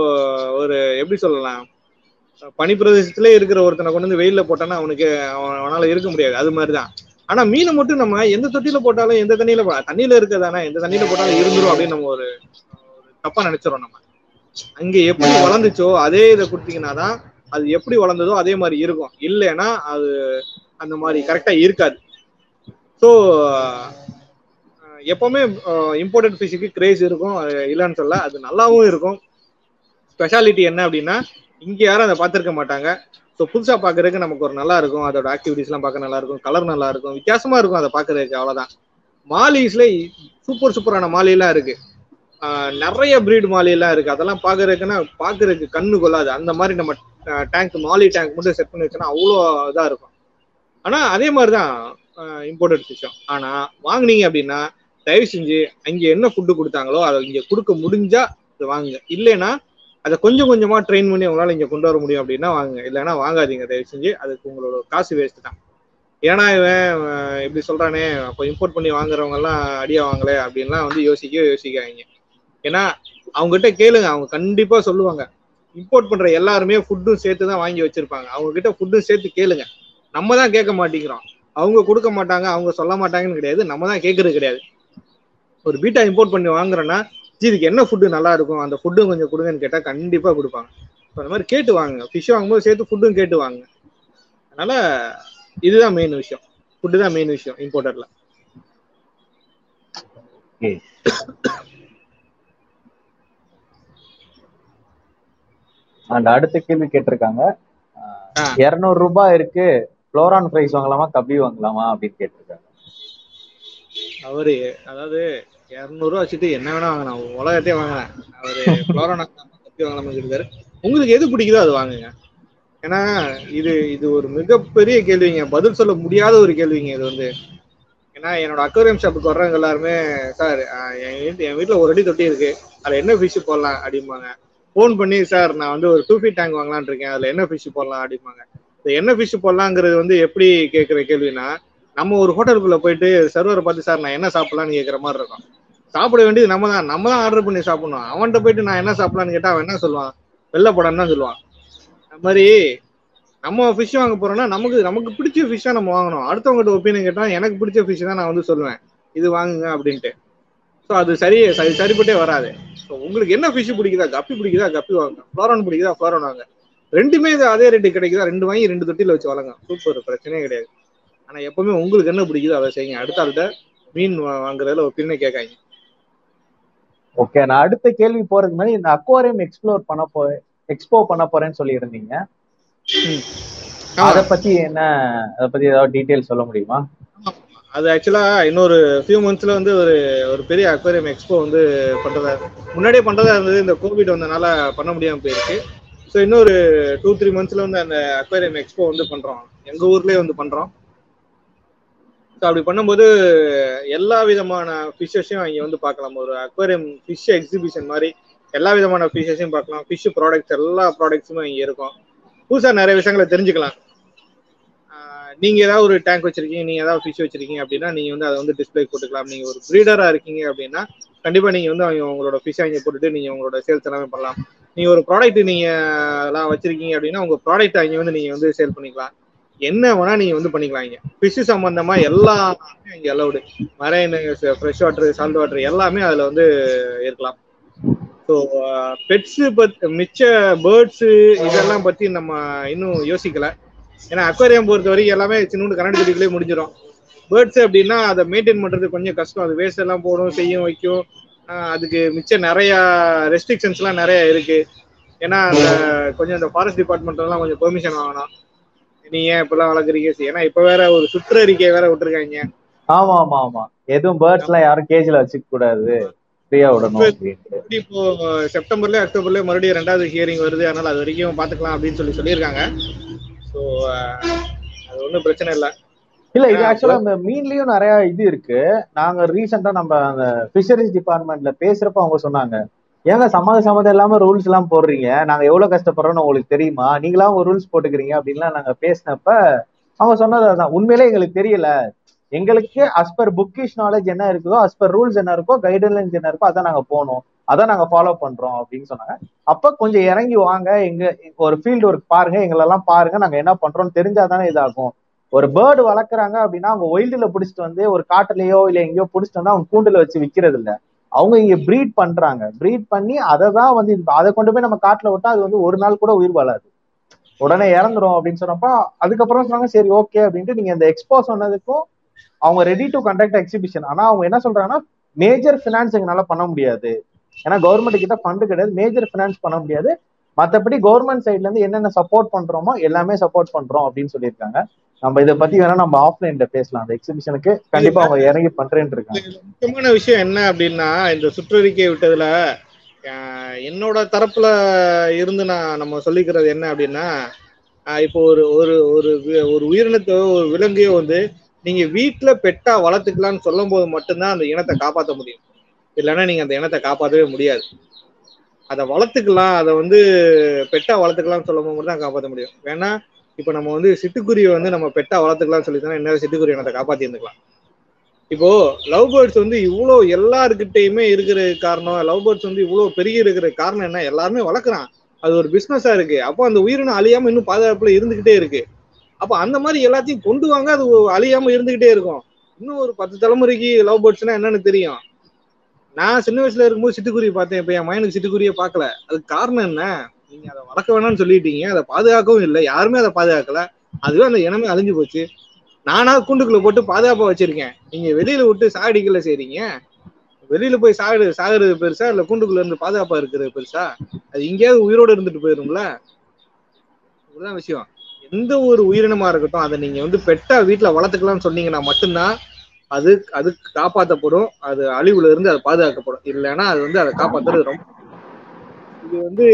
ஒரு எப்படி சொல்லலாம்? பனி பிரதேசத்திலே இருக்கிற ஒருத்தனை கொண்டு வந்து வெயில போட்டானா அவனுக்கு அவனால இருக்க முடியாது. அது மாதிரிதான். ஆனா மீனை மட்டும் நம்ம எந்த தொட்டியில போட்டாலும் எந்த தண்ணியில போ- தண்ணியில எந்த தண்ணியில போட்டாலும் இருந்துரும் அப்படின்னு நம்ம ஒரு தப்பா நினைச்சிடறோம் நம்ம. அங்க எப்படி வளர்ந்துச்சோ அதே இதை கொடுத்தீங்கன்னா தான் அது எப்படி வளர்ந்ததோ அதே மாதிரி இருக்கும். இல்லைன்னா அது அந்த மாதிரி கரெக்டா இருக்காது. ஸோ எப்பவுமே இம்போர்ட்டட் ஃபிஷ்ஷுக்கு கிரேஸ் இருக்கும். இல்லைன்னு சொல்ல அது நல்லாவும் இருக்கும். ஸ்பெஷாலிட்டி என்ன அப்படின்னா இங்க யாரும் அதை பார்த்திருக்க மாட்டாங்க. ஸோ புதுசா பார்க்கறதுக்கு நமக்கு ஒரு நல்லா இருக்கும். அதோட ஆக்டிவிட்டிஸ்லாம் பார்க்க நல்லா இருக்கும். கலர் நல்லா இருக்கும். வித்தியாசமா இருக்கும் அதை பாக்குறதுக்கு அவ்வளவுதான். மாலிஸ்ல சூப்பர் சூப்பரான மாலிலாம் இருக்கு. நிறைய பிரீட் மாலி எல்லாம் இருக்கு. அதெல்லாம் பாக்குறதுக்குன்னா பாக்குறதுக்கு கண்ணு கொள்ளாது. அந்த மாதிரி நம்ம டேங்க் மாலி டேங்க் மட்டும் செட் பண்ணி வச்சோன்னா அவ்வளோ இதா இருக்கும். ஆனா அதே மாதிரிதான் இம்போர்ட்டட் விஷயம் ஆனா வாங்குனீங்க அப்படின்னா தயவு செஞ்சு அங்க என்ன ஃபுட்டு கொடுத்தாங்களோ அதை இங்க கொடுக்க முடிஞ்சா அதை வாங்குங்க. இல்லைன்னா அதை கொஞ்சம் கொஞ்சமா ட்ரெயின் பண்ணி உங்களால இங்க கொண்டு வர முடியும் அப்படின்னா வாங்க இல்லைன்னா வாங்காதீங்க. தயவு செஞ்சு அதுக்கு உங்களோட காசு வேஸ்ட் தான். ஏன்னா இவன் இப்படி சொல்றானே அப்போ இம்போர்ட் பண்ணி வாங்குறவங்க எல்லாம் அடியா வாங்கல அப்படின்லாம் வந்து யோசிக்க யோசிக்காதீங்க. ஏன்னா அவங்ககிட்ட கேளுங்க. அவங்க கண்டிப்பா சொல்லுவாங்க. இம்போர்ட் பண்ற எல்லாருமே ஃபுட்டும் சேர்த்து தான் வாங்கி வச்சிருப்பாங்க. அவங்க கிட்ட ஃபுட்டும் சேர்த்து கேளுங்க. நம்ம தான் கேட்க மாட்டேங்கிறோம். அவங்க கொடுக்க மாட்டாங்க அவங்க சொல்ல மாட்டாங்கன்னு கிடையாது. நம்ம தான் கேட்கறது கிடையாது. ஒரு பீட்டா இம்போர்ட் பண்ணி வாங்குறோன்னா ஜி இதுக்கு என்ன ஃபுட்டு நல்லா இருக்கும்? அந்த ஃபுட்டும் கொஞ்சம் கொடுங்கன்னு கேட்டா கண்டிப்பா கொடுப்பாங்க. So, அந்த மாதிரி கேட்டு வாங்குங்க. ஃபிஷ் வாங்கும்போது சேர்த்து ஃபுட்டும் கேட்டு வாங்க அதனால இதுதான் மெயின் விஷயம். ஃபுட்டு தான் மெயின் விஷயம் இம்போர்ட்டர்ல அண்ட் அடுத்த கேள்வி கேட்டிருக்காங்க. இருநூறு ரூபாய் இருக்கு. ஃப்ளோரான் பிரைஸ் வாங்கலாமா? கபி வாங்கலாமா? அப்படின்னு கேட்டிருக்காங்க. அவரு அதாவது இரநூறுவா வச்சுட்டு என்ன வேணா வாங்கலாம். உலகத்தையே வாங்கலாம். அவரு ஃப்ளோரானா கட்டி வாங்கலாம்னு இருக்காரு உங்களுக்கு எது பிடிக்குதோ அது வாங்குங்க. ஏன்னா இது இது ஒரு மிகப்பெரிய கேள்விங்க. பதில் சொல்ல முடியாத ஒரு கேள்விங்க இது வந்து. ஏன்னா என்னோட அக்வேரியம் ஷாப்புக்கு வர்றவங்க எல்லாருமே சார் என் வீட்டு என் வீட்டில் ஒரு அடி தொட்டி இருக்கு. அதில் என்ன ஃபிஷ் போடலாம்? அப்படிம்பாங்க. ஃபோன் பண்ணி சார் நான் வந்து ஒரு டூ ஃபீட் டேங்க் வாங்கலாம்னு இருக்கேன். அதில் என்ன ஃபிஷ் போடலாம்? அப்படிம்பாங்க. இந்த என்ன ஃபிஷ் போடலாங்கிறது வந்து எப்படி கேட்குற கேள்வினா நம்ம ஒரு ஹோட்டலுக்குள்ள போயிட்டு சர்வரை பார்த்து சார் நான் என்ன சாப்பிடலாம்னு கேட்குற மாதிரி இருக்கும். சாப்பிட வேண்டியது நம்ம தான். நம்ம தான் ஆர்டர் பண்ணி சாப்பிடணும். அவன்கிட்ட போயிட்டு நான் என்ன சாப்பிடலாம்னு கேட்டால் அவன் என்ன சொல்லுவான்? வெள்ளை படம் தான் சொல்லுவான். அது மாதிரி நம்ம ஃபிஷ் வாங்க போறோம்னா நமக்கு நமக்கு பிடிச்ச ஃபிஷ்ஷா நம்ம வாங்கணும். அடுத்தவங்ககிட்ட ஒப்பீனியன் கேட்டால் எனக்கு பிடிச்ச ஃபிஷ் தான் நான் வந்து சொல்லுவேன். இது வாங்குங்க அப்படின்ட்டு. ஸோ அது சரி சரி சரிப்பட்டே வராது. ஸோ உங்களுக்கு என்ன ஃபிஷ் பிடிக்குதா கப்பி பிடிக்குதா கப்பி வாங்க. ஃப்ளோரான் பிடிக்குதா ஃப்ளோரான் வாங்க. ரெண்டுமே இது அதே ரேட்டு கிடைக்குதா? ரெண்டு வாங்கி ரெண்டு தொட்டியில் வச்சு வளங்க சூப்பர் பிரச்சனையே கிடையாது. ஆனா எப்பவுமே உங்களுக்கு என்ன பிடிக்குதோ அதை செய்யுங்க. அடுத்த ஆள்கிட்ட மீன் வாங்குறதுல ஒப்பீனியன் கேட்காங்க ஓகே நான் அடுத்த கேள்வி போறதுக்கு முன்னாடி இந்த அக்வாரியம் எக்ஸ்ப்ளோர் பண்ண போ எக்ஸ்போ பண்ண போறேன்னு சொல்லி இருந்தீங்க அத பத்தி என்ன அத பத்தி ஏதாவது டீடைல் சொல்ல முடியுமா? அது ஆக்சுவலா இன்னொரு ஃபியூ மந்த்ஸ்ல வந்து ஒரு ஒரு பெரிய அக்வேரியம் எக்ஸ்போ வந்து பண்றதா முன்னாடியே பண்றதா இருந்தது. இந்த கோவிட் வந்தனால பண்ண முடியாம போயிருக்கு. ஸோ இன்னொரு டூ த்ரீ மந்த்ஸ்ல வந்து அந்த அக்வேரியம் எக்ஸ்போ வந்து பண்றோம். எங்க ஊர்லயே வந்து பண்றோம். ஸோ அப்படி பண்ணும்போது எல்லா விதமான ஃபிஷ்ஷஸையும் அங்கே வந்து பார்க்கலாம். ஒரு அக்வேரியம் ஃபிஷ் எக்ஸிபிஷன் மாதிரி எல்லா விதமான ஃபிஷ்ஷஸையும் பார்க்கலாம். ஃபிஷ் ப்ராடக்ட்ஸ் எல்லா ப்ராடக்ட்ஸுமே இங்கே இருக்கும். புதுசாக நிறைய விஷயங்களை தெரிஞ்சுக்கலாம். நீங்கள் ஏதாவது ஒரு டேங்க் வச்சிருக்கீங்க நீங்கள் ஏதாவது ஃபிஷ் வச்சிருக்கீங்க அப்படின்னா நீங்கள் வந்து அதை வந்து டிஸ்ப்ளே போட்டுக்கலாம். நீங்கள் ஒரு ப்ரீடராக இருக்கீங்க அப்படின்னா கண்டிப்பாக நீங்கள் வந்து அவங்க உங்களோட ஃபிஷ் அங்கே போட்டுட்டு நீங்கள் உங்களோட சேல்ஸ் எல்லாமே பண்ணலாம். நீங்கள் ஒரு ப்ராடக்ட் நீங்கள் எல்லாம் வச்சிருக்கீங்க அப்படின்னா உங்கள் ப்ராடக்ட் அங்கே வந்து நீங்கள் வந்து சேல் பண்ணிக்கலாம். என்ன வேணா நீங்க வந்து பண்ணிக்கலாம் இங்க ஃபிஷ் சம்பந்தமா எல்லாமே இங்க allowed marine fresh water salt water எல்லாமே அதுல வந்து இருக்கலாம். ஸோ பெட்ஸ் பத் மிச்ச பேர்ட்ஸ் இதெல்லாம் பத்தி நம்ம இன்னும் யோசிக்கல. ஏன்னா அக்வாரியம் பொறுத்த வரைக்கும் எல்லாமே சின்னோண்டு கரண்ட் தொட்டிக்குள்ளே முடிஞ்சிடும் பேர்ட்ஸ் அப்படின்னா அதை மெயின்டைன் பண்றது கொஞ்சம் கஷ்டம். அது வேஸ்ட் எல்லாம் போடும் செய்யும் வைக்கும். அதுக்கு மிச்சம் நிறைய ரெஸ்ட்ரிக்ஷன்ஸ்லாம் நிறைய இருக்கு. ஏன்னா அந்த கொஞ்சம் இந்த ஃபாரஸ்ட் டிபார்ட்மெண்ட்லாம் கொஞ்சம் பெர்மிஷன் வாங்கணும். நீங்க ஏன் இப்பெல்லாம் வளர்க்குறீங்க? ஏன்னா இப்ப வேற ஒரு சுற்றறிக்கை வேற விட்டுருக்காங்க. ஆமா ஆமா ஆமா. எதுவும் பேர்ட்ஸ் எல்லாம் யாரும் கேஜ்ல வச்சுக்க கூடாது. ஃப்ரீயா விடணும் இப்போ செப்டம்பர்லயே அக்டோபர்லயே மறுபடியும் ரெண்டாவது ஹியரிங் வருது. அதனால அது வரைக்கும் பாத்துக்கலாம் அப்படின்னு சொல்லி சொல்லியிருக்காங்க. ஸோ அது ஒன்றும் பிரச்சனை இல்லை. இல்ல இது ஆக்சுவலா அந்த மீன்லயும் நிறைய இது இருக்கு. நாங்க ரீசெண்டா நம்ம அந்த ஃபிஷரிஸ் டிபார்ட்மெண்ட்ல பேசுறப்ப அவங்க சொன்னாங்க. ஏங்க சம்மத சம்மதம் இல்லாம ரூல்ஸ் எல்லாம் போடுறீங்க. நாங்க எவ்வளவு கஷ்டப்படுறோம்னு உங்களுக்கு தெரியுமா? நீங்களா ஒரு ரூல்ஸ் போட்டுக்கிறீங்க அப்படின்லாம் நாங்க பேசினப்ப அவங்க சொன்னது அதான். உண்மையிலே எங்களுக்கு தெரியல. எங்களுக்கு அஸ்பர் புக்கிஷ் நாலேஜ் என்ன இருக்குதோ அஸ்பர் ரூல்ஸ் என்ன இருக்கோ கைட்லைன்ஸ் என்ன இருக்கோ அதான் நாங்க போனோம் அதான் நாங்க ஃபாலோ பண்றோம் அப்படின்னு சொன்னாங்க. அப்ப கொஞ்சம் இறங்கி வாங்க. எங்க ஒரு ஃபீல்டு ஒர்க் பாருங்க. எங்களெல்லாம் பாருங்க. நாங்க என்ன பண்றோம் தெரிஞ்சாதானே இதாகும். ஒரு பேர்டு வளர்க்குறாங்க அப்படின்னா அவங்க ஒயில்டுல பிடிச்சிட்டு வந்து ஒரு காட்டுலயோ இல்ல எங்கேயோ பிடிச்சிட்டு வந்து அவங்க கூண்டுல வச்சு விக்கிறது இல்லை அவங்க இங்க ப்ரீட் பண்றாங்க. ப்ரீட் பண்ணி அதை தான் வந்து அதை கொண்டு போய் நம்ம காட்டுல விட்டா அது வந்து ஒரு நாள் கூட உயிர் வாழாது. உடனே இறந்துரும் அப்படின்னு சொன்னப்ப அதுக்கப்புறம் சொன்னாங்க சரி ஓகே அப்படின்ட்டு நீங்க இந்த எக்ஸ்போ சொன்னதுக்கும் அவங்க ரெடி டு கண்டக்ட் எக்ஸிபிஷன் ஆனா அவங்க என்ன சொல்றாங்கன்னா மேஜர் ஃபினான்ஸ் எங்களால பண்ண முடியாது. ஏன்னா கவர்மெண்ட் கிட்ட ஃபண்டு கிடையாது. மேஜர் ஃபினான்ஸ் பண்ண முடியாது. மத்தபடி கவர்மெண்ட் சைட்ல இருந்து என்னென்ன சப்போர்ட் பண்றோமோ எல்லாமே சப்போர்ட் பண்றோம் அப்படின்னு சொல்லியிருக்காங்க. நம்ம இதை பத்தி வேணா நம்ம ஆஃப்லைன்ல பேசலாம். அந்த எக்ஸிபிஷனுக்கு கண்டிப்பா அவங்க இறங்கி பண்றேன்னு இருக்காங்க. முக்கியமான விஷயம் என்ன அப்படின்னா இந்த சுற்றறிக்கை விட்டதுல என்னோட தரப்புல இருந்து நான் நம்ம சொல்லிக்கிறது என்ன அப்படின்னா இப்போ ஒரு ஒரு ஒரு ஒரு உயிரினத்தையோ ஒரு விலங்கையோ வந்து நீங்க வீட்டுல பெட்டா வளர்த்துக்கலாம்னு சொல்லும் போது மட்டும்தான் அந்த இனத்தை காப்பாற்ற முடியும். இல்லைன்னா நீங்க அந்த இனத்தை காப்பாற்றவே முடியாது. அதை வளர்த்துக்கலாம். அதை வந்து பெட்டா வளர்த்துக்கலாம்னு சொல்லும் போது மட்டும் தான் காப்பாற்ற முடியும். வேணா இப்போ நம்ம வந்து சிட்டுக்குருவியை வந்து நம்ம பெட்டா வளர்த்துக்கலாம்னு சொல்லி தானே என்ன சிட்டுக்குருவி இனத்தை காப்பாத்தி இருந்துக்கலாம் இப்போ லவ் பேர்ட்ஸ் வந்து இவ்வளோ எல்லாருக்கிட்டையுமே இருக்கிற காரணம் லவ் பேர்ட்ஸ் வந்து இவ்வளோ பெருகி இருக்கிற காரணம் என்ன? எல்லாருமே வளர்க்குறான். அது ஒரு பிஸ்னஸா இருக்கு. அப்போ அந்த உயிரினம் அழியாம இன்னும் பாதுகாப்புல இருந்துகிட்டே இருக்கு. அப்போ அந்த மாதிரி எல்லாத்தையும் கொண்டு வாங்க அது அழியாம இருந்துகிட்டே இருக்கும். இன்னும் ஒரு பத்து தலைமுறைக்கு லவ் பேர்ட்ஸ்னா என்னன்னு தெரியும். நான் சின்ன வயசுல இருக்கும்போது சிட்டுக்குருவி பார்த்தேன். இப்போ என் மயனுக்கு சிட்டுக்குருவியை பார்க்கல. அதுக்கு காரணம் என்ன? நீங்க அதை வளர்க்க வேணாம்னு சொல்லிட்டீங்க அதை பாதுகாக்கவும் இல்லை யாருமே அதை பாதுகாக்கல. அதுவே அந்த இனமே அழிஞ்சு போச்சு. நானா கூண்டுக்குள்ள போட்டு பாதுகாப்பா வச்சிருக்கேன். நீங்க வெளியில விட்டு சாகடிக்கல செய்றீங்க. வெளியில போய் சாடு சாகுறது பெருசா இல்ல கூண்டுக்குள்ள இருந்து பாதுகாப்பா இருக்கிறது பெருசா? அது எங்கேயாவது உயிரோட இருந்துட்டு போயிரும்ல? இதுதான் விஷயம். எந்த ஒரு உயிரினமா இருக்கட்டும் அதை நீங்க வந்து பெட்டா வீட்டுல வளர்த்துக்கலாம்னு சொன்னீங்கன்னா மட்டும்தான் அது அது காப்பாற்றப்படும் அது அழிவுல இருந்து அது பாதுகாக்கப்படும். இல்லைன்னா அது வந்து அதை காப்பாத்துறது ரொம்ப இது வந்து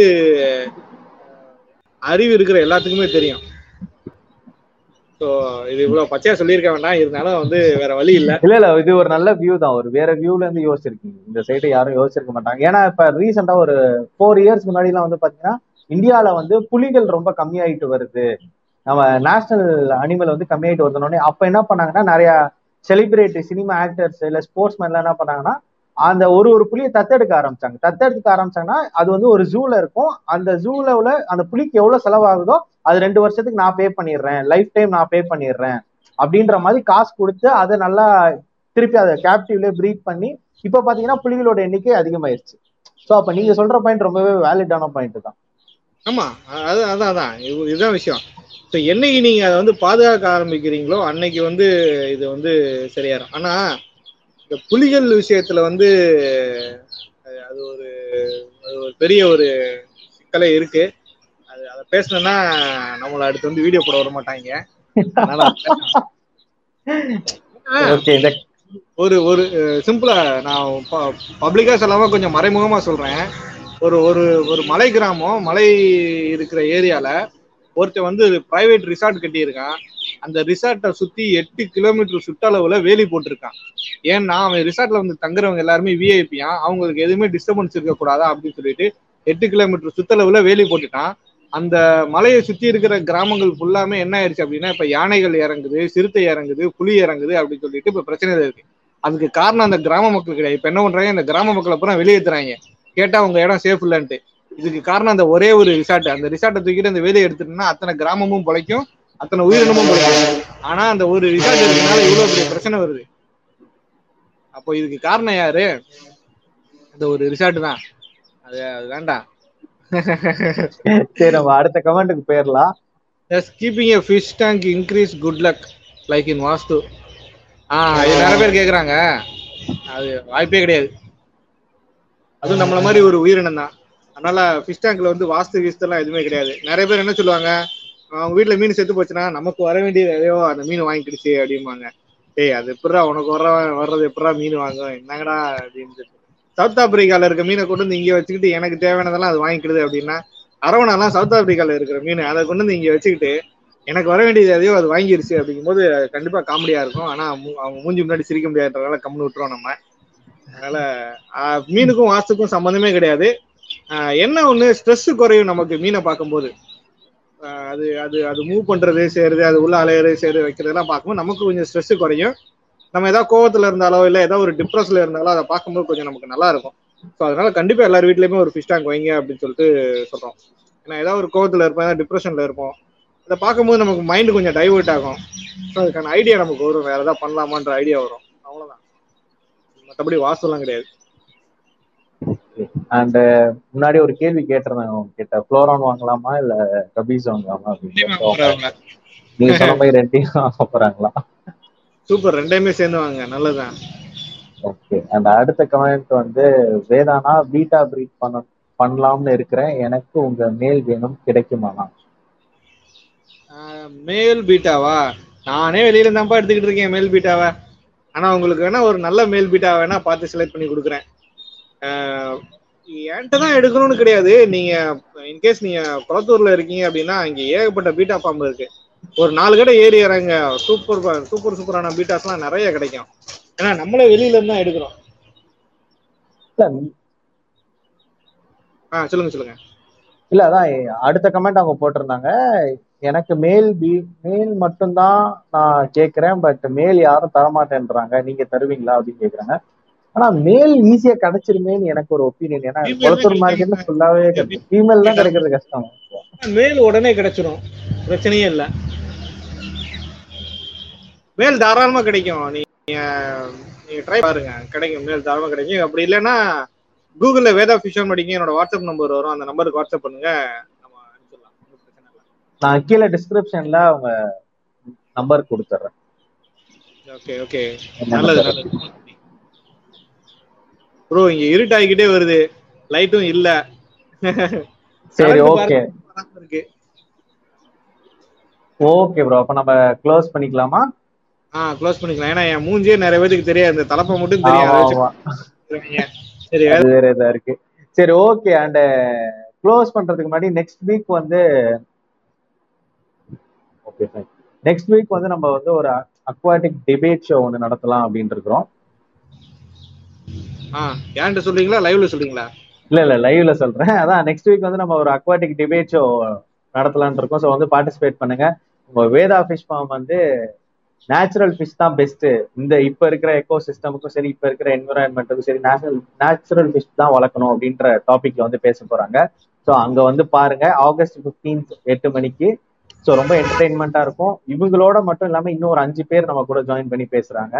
அறிவு இருக்கிற எல்லாத்துக்குமே தெரியும். ஸோ இது இவ்வளவு பச்சையா சொல்லியிருக்க வேண்டாம். இருந்தாலும் வந்து வேற வழி இல்ல. இல்ல இல்ல இது ஒரு நல்ல வியூ தான். ஒரு வேற வியூல இருந்து யோசிச்சிருக்கீங்க. இந்த சைடு யாரும் யோசிச்சிருக்க மாட்டாங்க. ஏன்னா இப்ப ரீசெண்டா ஒரு ஃபோர் இயர்ஸ் முன்னாடி எல்லாம் வந்து பாத்தீங்கன்னா இந்தியால வந்து புலிகள் ரொம்ப கம்மியாயிட்டு வருது. நம்ம நேஷனல் அனிமல் வந்து கம்மியாயிட்டு வருதுனோடனே அப்ப என்ன பண்ணாங்கன்னா நிறைய செலிபிரிட்டி சினிமா ஆக்டர்ஸ் இல்ல ஸ்போர்ட்ஸ் மேன்லாம் என்ன பண்ணாங்கன்னா அந்த ஒரு ஒரு புலியை தத்தெடுக்க ஆரம்பிச்சாங்க. தத்தெடுக்க ஆரம்பிச்சாங்கன்னா அது வந்து ஒரு ஜூல இருக்கும். அந்த ஜூல உள்ள அந்த புலிக்கு எவ்வளவு செலவாகுதோ அது ரெண்டு வருஷத்துக்கு நான் பே பண்ணிடுறேன். லைஃப் டைம் நான் பே பண்ணிடுறேன். அப்படின்ற மாதிரி காசு கொடுத்து அதை நல்லா திருப்பி அதை கேப்டிவ்ல ப்ரீட் பண்ணி இப்ப பாத்தீங்கன்னா புலிகளோட எண்ணிக்கை அதிகமாயிருச்சு. சோ அப்ப நீங்க சொல்ற பாயிண்ட் ரொம்பவே வேலிடான பாயிண்ட் தான். ஆமா அது அதான் அதான். இதுதான் விஷயம். ஸோ என்னைக்கு நீங்க அதை வந்து பாதுகாக்க ஆரம்பிக்கிறீங்களோ அன்னைக்கு வந்து இது வந்து சரியாயிரும். ஆனா இந்த புலிகள் விஷயத்துல வந்து அது ஒரு அது ஒரு பெரிய ஒரு சிக்கலே இருக்கு. அது அதை பேசணும்னா நம்மளை அடுத்து வந்து வீடியோ போட விட மாட்டாங்க ஒரு ஒரு சிம்பிளா நான் பப்ளிக்கா சொல்லாம கொஞ்சம் மறைமுகமா சொல்றேன். ஒரு ஒரு ஒரு மலை கிராமம் மலை இருக்கிற ஏரியால ஒருத்தன் வந்து பிரைவேட் ரிசார்ட் கட்டியிருக்கான். அந்த ரிசார்ட்டை சுத்தி எட்டு கிலோமீட்டர் சுற்றளவுல வேலி போட்டிருக்கான். ஏன்னா அவன் ரிசார்ட்ல வந்து தங்குறவங்க எல்லாருமே விஐபியா அவங்களுக்கு எதுவுமே டிஸ்டர்பன்ஸ் இருக்கக்கூடாதா அப்படின்னு சொல்லிட்டு எட்டு கிலோமீட்டர் சுற்றளவுல வேலி போட்டுட்டான். அந்த மலையை சுத்தி இருக்கிற கிராமங்கள் ஃபுல்லாமே என்ன ஆயிடுச்சு அப்படின்னா இப்ப யானைகள் இறங்குது சிறுத்தை இறங்குது புலி இறங்குது அப்படின்னு சொல்லிட்டு இப்ப பிரச்சனை இருக்கு. அதுக்கு காரணம் அந்த கிராம மக்கள் கிடையாது. இப்ப என்ன பண்றாங்க? இந்த கிராம மக்களை அப்புறம் வெளியேற்றுறாங்க கேட்டா உங்க இடம் சேஃப் இல்லைன்ட்டு. இதுக்கு காரணம் அந்த ஒரே ஒரு ரிசார்ட் அந்த ரிசார்ட்டை தூக்கிட்டு அந்த வேலையை எடுத்துட்டோம்னா அத்தனை கிராமமும் பிழைக்கும். அத்தனை உயிரினமும் ஆனா அந்த ஒரு ரிசார்ட் இருக்கனால இவ்வளவு பெரிய பிரச்சனை வருது. அப்போ இதுக்கு காரணம் யாரு? அந்த ஒரு ரிசார்ட் தான். அது வேண்டாம் சரி நம்ம அடுத்த கமெண்ட்டுக்கு போயிடலாம் yes keeping a fish tank increase good luck like in vastu ஆ இது நிறைய பேர் கேக்குறாங்க. அது வாய்ப்பே கிடையாது. அதுவும் நம்மள மாதிரி ஒரு உயிரினம் தான். அதனால ஃபிஷ் டேங்க்ல வந்து வாஸ்து கீஸ்தெல்லாம் எதுவுமே கிடையாது. நிறைய பேர் என்ன சொல்லுவாங்க? அவங்க வீட்டுல மீன் செத்து போச்சுன்னா நமக்கு வர வேண்டியது எதையோ அந்த மீன் வாங்கிக்கிடுச்சு அப்படிம்பாங்க. ஏய் அது எப்படா உனக்கு வர வர்றது எப்படா மீன் வாங்கும்? என்னங்கடா அப்படின்னு சவுத் ஆப்பிரிக்கால இருக்க மீனை கொண்டு வந்து இங்க வச்சுக்கிட்டு எனக்கு தேவையானதெல்லாம் அது வாங்கிக்கிடுது அப்படின்னா அரவணாலாம் சவுத் ஆப்பிரிக்கால இருக்கிற மீன் அதை கொண்டு வந்து இங்க வச்சுக்கிட்டு எனக்கு வர வேண்டியது எதையோ அது வாங்கிருச்சு அப்படிங்கும்போது போது கண்டிப்பா காமெடியா இருக்கும். ஆனா அவங்க மூஞ்சி முன்னாடி சிரிக்க முடியாதுன்றதால கம்னு விட்டுருவோம் நம்ம. அதனால மீனுக்கும் வாசுக்கும் சம்மந்தமே கிடையாது. என்ன ஒண்ணு ஸ்ட்ரெஸ் குறையும் நமக்கு மீனை பார்க்கும்போது. அது அது அது மூவ் பண்ணுறது செய்கிறது அது உள்ள அலையிறது செய்யறது வைக்கிறதெல்லாம் பார்க்கும்போது நமக்கு கொஞ்சம் ஸ்ட்ரெஸ் குறையும். நம்ம ஏதாவது கோவத்துல இருந்தாலோ இல்ல ஏதாவது ஒரு டிப்ரெஸ்ல இருந்தாலோ அதை பார்க்கும்போது கொஞ்சம் நமக்கு நல்லா இருக்கும். ஸோ அதனால கண்டிப்பா எல்லார் வீட்லயுமே ஒரு ஃபிஷ் டேங்க் வைங்க அப்படின்னு சொல்லிட்டு சொல்றோம். ஏன்னா ஏதாவது ஒரு கோவத்துல இருப்போம் ஏதாவது டிப்ரெஷன்ல இருப்போம். அதை பார்க்கும்போது நமக்கு மைண்டு கொஞ்சம் டைவர்ட் ஆகும். ஸோ அதுக்கான ஐடியா நமக்கு வரும். வேற ஏதாவது பண்ணலாமான்ற ஐடியா வரும். அவ்வளவுதான். மற்றபடி வாசலாம் கிடையாது. அண்ட் முன்னாடி ஒரு கேள்வி கேட்டிருந்தாங்க உங்ககிட்ட. ஃப்ளோரான் வாங்கலாமா இல்ல கபீஸ் வாங்கலாமா அப்படின்னு நீங்க சொன்ன மாதிரி ரெண்டையும் வாங்க சூப்பர் ரெண்டையுமே சேர்ந்து வாங்க. நல்லதுதான். ஓகே அந்த அடுத்த கமெண்ட் வந்து வேதானா பீட்டா பிரீட் பண்ண பண்ணலாம்னு இருக்கிறேன். எனக்கு உங்க மேல் வேணும். கிடைக்குமாண்ணா மேல் பீட்டாவா? நானே வெளியில தான்ப்பா எடுத்துக்கிட்டு இருக்கேன் மேல் பீட்டாவை. ஆனா உங்களுக்கு வேணா ஒரு நல்ல மேல் பீட்டா வேணா பார்த்து செலக்ட் பண்ணி கொடுக்குறேன். என்கிட்ட தான் எடுக்கணும்னு கிடையாது. நீங்க இன்கேஸ் நீங்க குளத்தூர்ல இருக்கீங்க அப்படின்னா இங்க ஏகப்பட்ட பீட்டா ஃபார்ம் இருக்கு. ஒரு நாலு கடை ஏறி இறங்க சூப்பர் சூப்பர் சூப்பரான பீட்டாஸ்லாம் நிறைய கிடைக்கும். ஏன்னா நம்மளே வெளியில இருந்து தான் எடுக்கிறோம். இல்ல. ஆ சொல்லுங்க சொல்லுங்க. இல்ல அதான் அடுத்த கமெண்ட் அவங்க போட்டிருந்தாங்க. எனக்கு மேல் பி மேல் மட்டும்தான் நான் கேக்குறேன் பட் மேல் யாரும் தரமாட்டேன்றாங்க. நீங்க தருவீங்களா அப்படின்னு கேக்குறாங்க ஆனா மேல் ஈஸியா கிடைச்சிருமேன்னு எனக்கு ஒரு ஒப்பீனியன் ஏன்னா Female குளத்தூர் மார்க்கெட்ல ஃபுல்லாவே ஃபீமேல் தான் கிடைக்கிறது கஷ்டம். மேல் உடனே கிடைச்சிரும். பிரச்சனையே இல்ல. மேல் தாராளமா கிடைக்கும். நீங்க நீங்க ட்ரை பாருங்க. கிடைக்கும். மேல் தாராளமா கிடைக்கும். அப்படி இல்லைன்னா கூகுள்ல வேதா ஃபிஷன் படிங்க. என்னோட வாட்ஸ்அப் நம்பர் வரும். அந்த நம்பருக்கு வாட்ஸ்அப் பண்ணுங்க. நம்ம அனுப்பிச்சிடலாம். நான் கீழே டிஸ்கிரிப்ஷன்ல அவங்க நம்பர் கொடுத்துட்றேன். ஓகே ஓகே நல்லது நல்லது. ப்ரோ இங்க இருட்டாகிக்கிட்டே வருது. லைட்டும் இல்ல. சரி ஓகே ஓகே ப்ரோ அப்ப நம்ம க்ளோஸ் பண்ணிக்கலாமா? ஆ க்ளோஸ் பண்ணிக்கலாம். ஏன்னா என் மூஞ்சியே நிறைய பேருக்கு தெரியாது. இந்த தலைப்பை மட்டும். சொல்றீங்க. சரி வேற இதா இருக்கு. சரி ஓகே அண்ட் க்ளோஸ் பண்றதுக்கு முன்னாடி நெக்ஸ்ட் வீக் வந்து ஓகே ஃபைன் நெக்ஸ்ட் வீக் வந்து நம்ம வந்து ஒரு அக்வாட்டிக் டிபேட் ஷோ ஒன்று நடத்தலாம் அப்படின்னு இருக்கிறோம் ஏன்ட்டு சொல்றீங்களா? லைவ்ல சொல்றீங்களா? இல்ல இல்ல லைவ்ல சொல்றேன். அதான் நெக்ஸ்ட் வீக் வந்து நம்ம ஒரு அக்வாட்டிக் டிபேட் ஷோ நடத்தலாம்னு இருக்கோம். ஸோ வந்து பார்ட்டிசிபேட் பண்ணுங்க. உங்க வேதா ஃபிஷ் ஃபார்ம் வந்து நேச்சுரல் ஃபிஷ் தான் பெஸ்ட் இந்த இப்ப இருக்கிற எக்கோ சிஸ்டமுக்கும் சரி இப்ப இருக்கிற என்விரான்மெண்ட்டுக்கும் சரி நேச்சுரல் நேச்சுரல் ஃபிஷ் தான் வளர்க்கணும் அப்படின்ற டாபிக்ல வந்து பேச போறாங்க. ஸோ அங்க வந்து பாருங்க. ஆகஸ்ட் 15th எட்டு மணிக்கு. ஸோ ரொம்ப என்டர்டைன்மெண்ட்டா இருக்கும். இவங்களோட மட்டும் இல்லாம இன்னும் ஒரு அஞ்சு பேர் நம்ம கூட ஜாயின் பண்ணி பேசுறாங்க.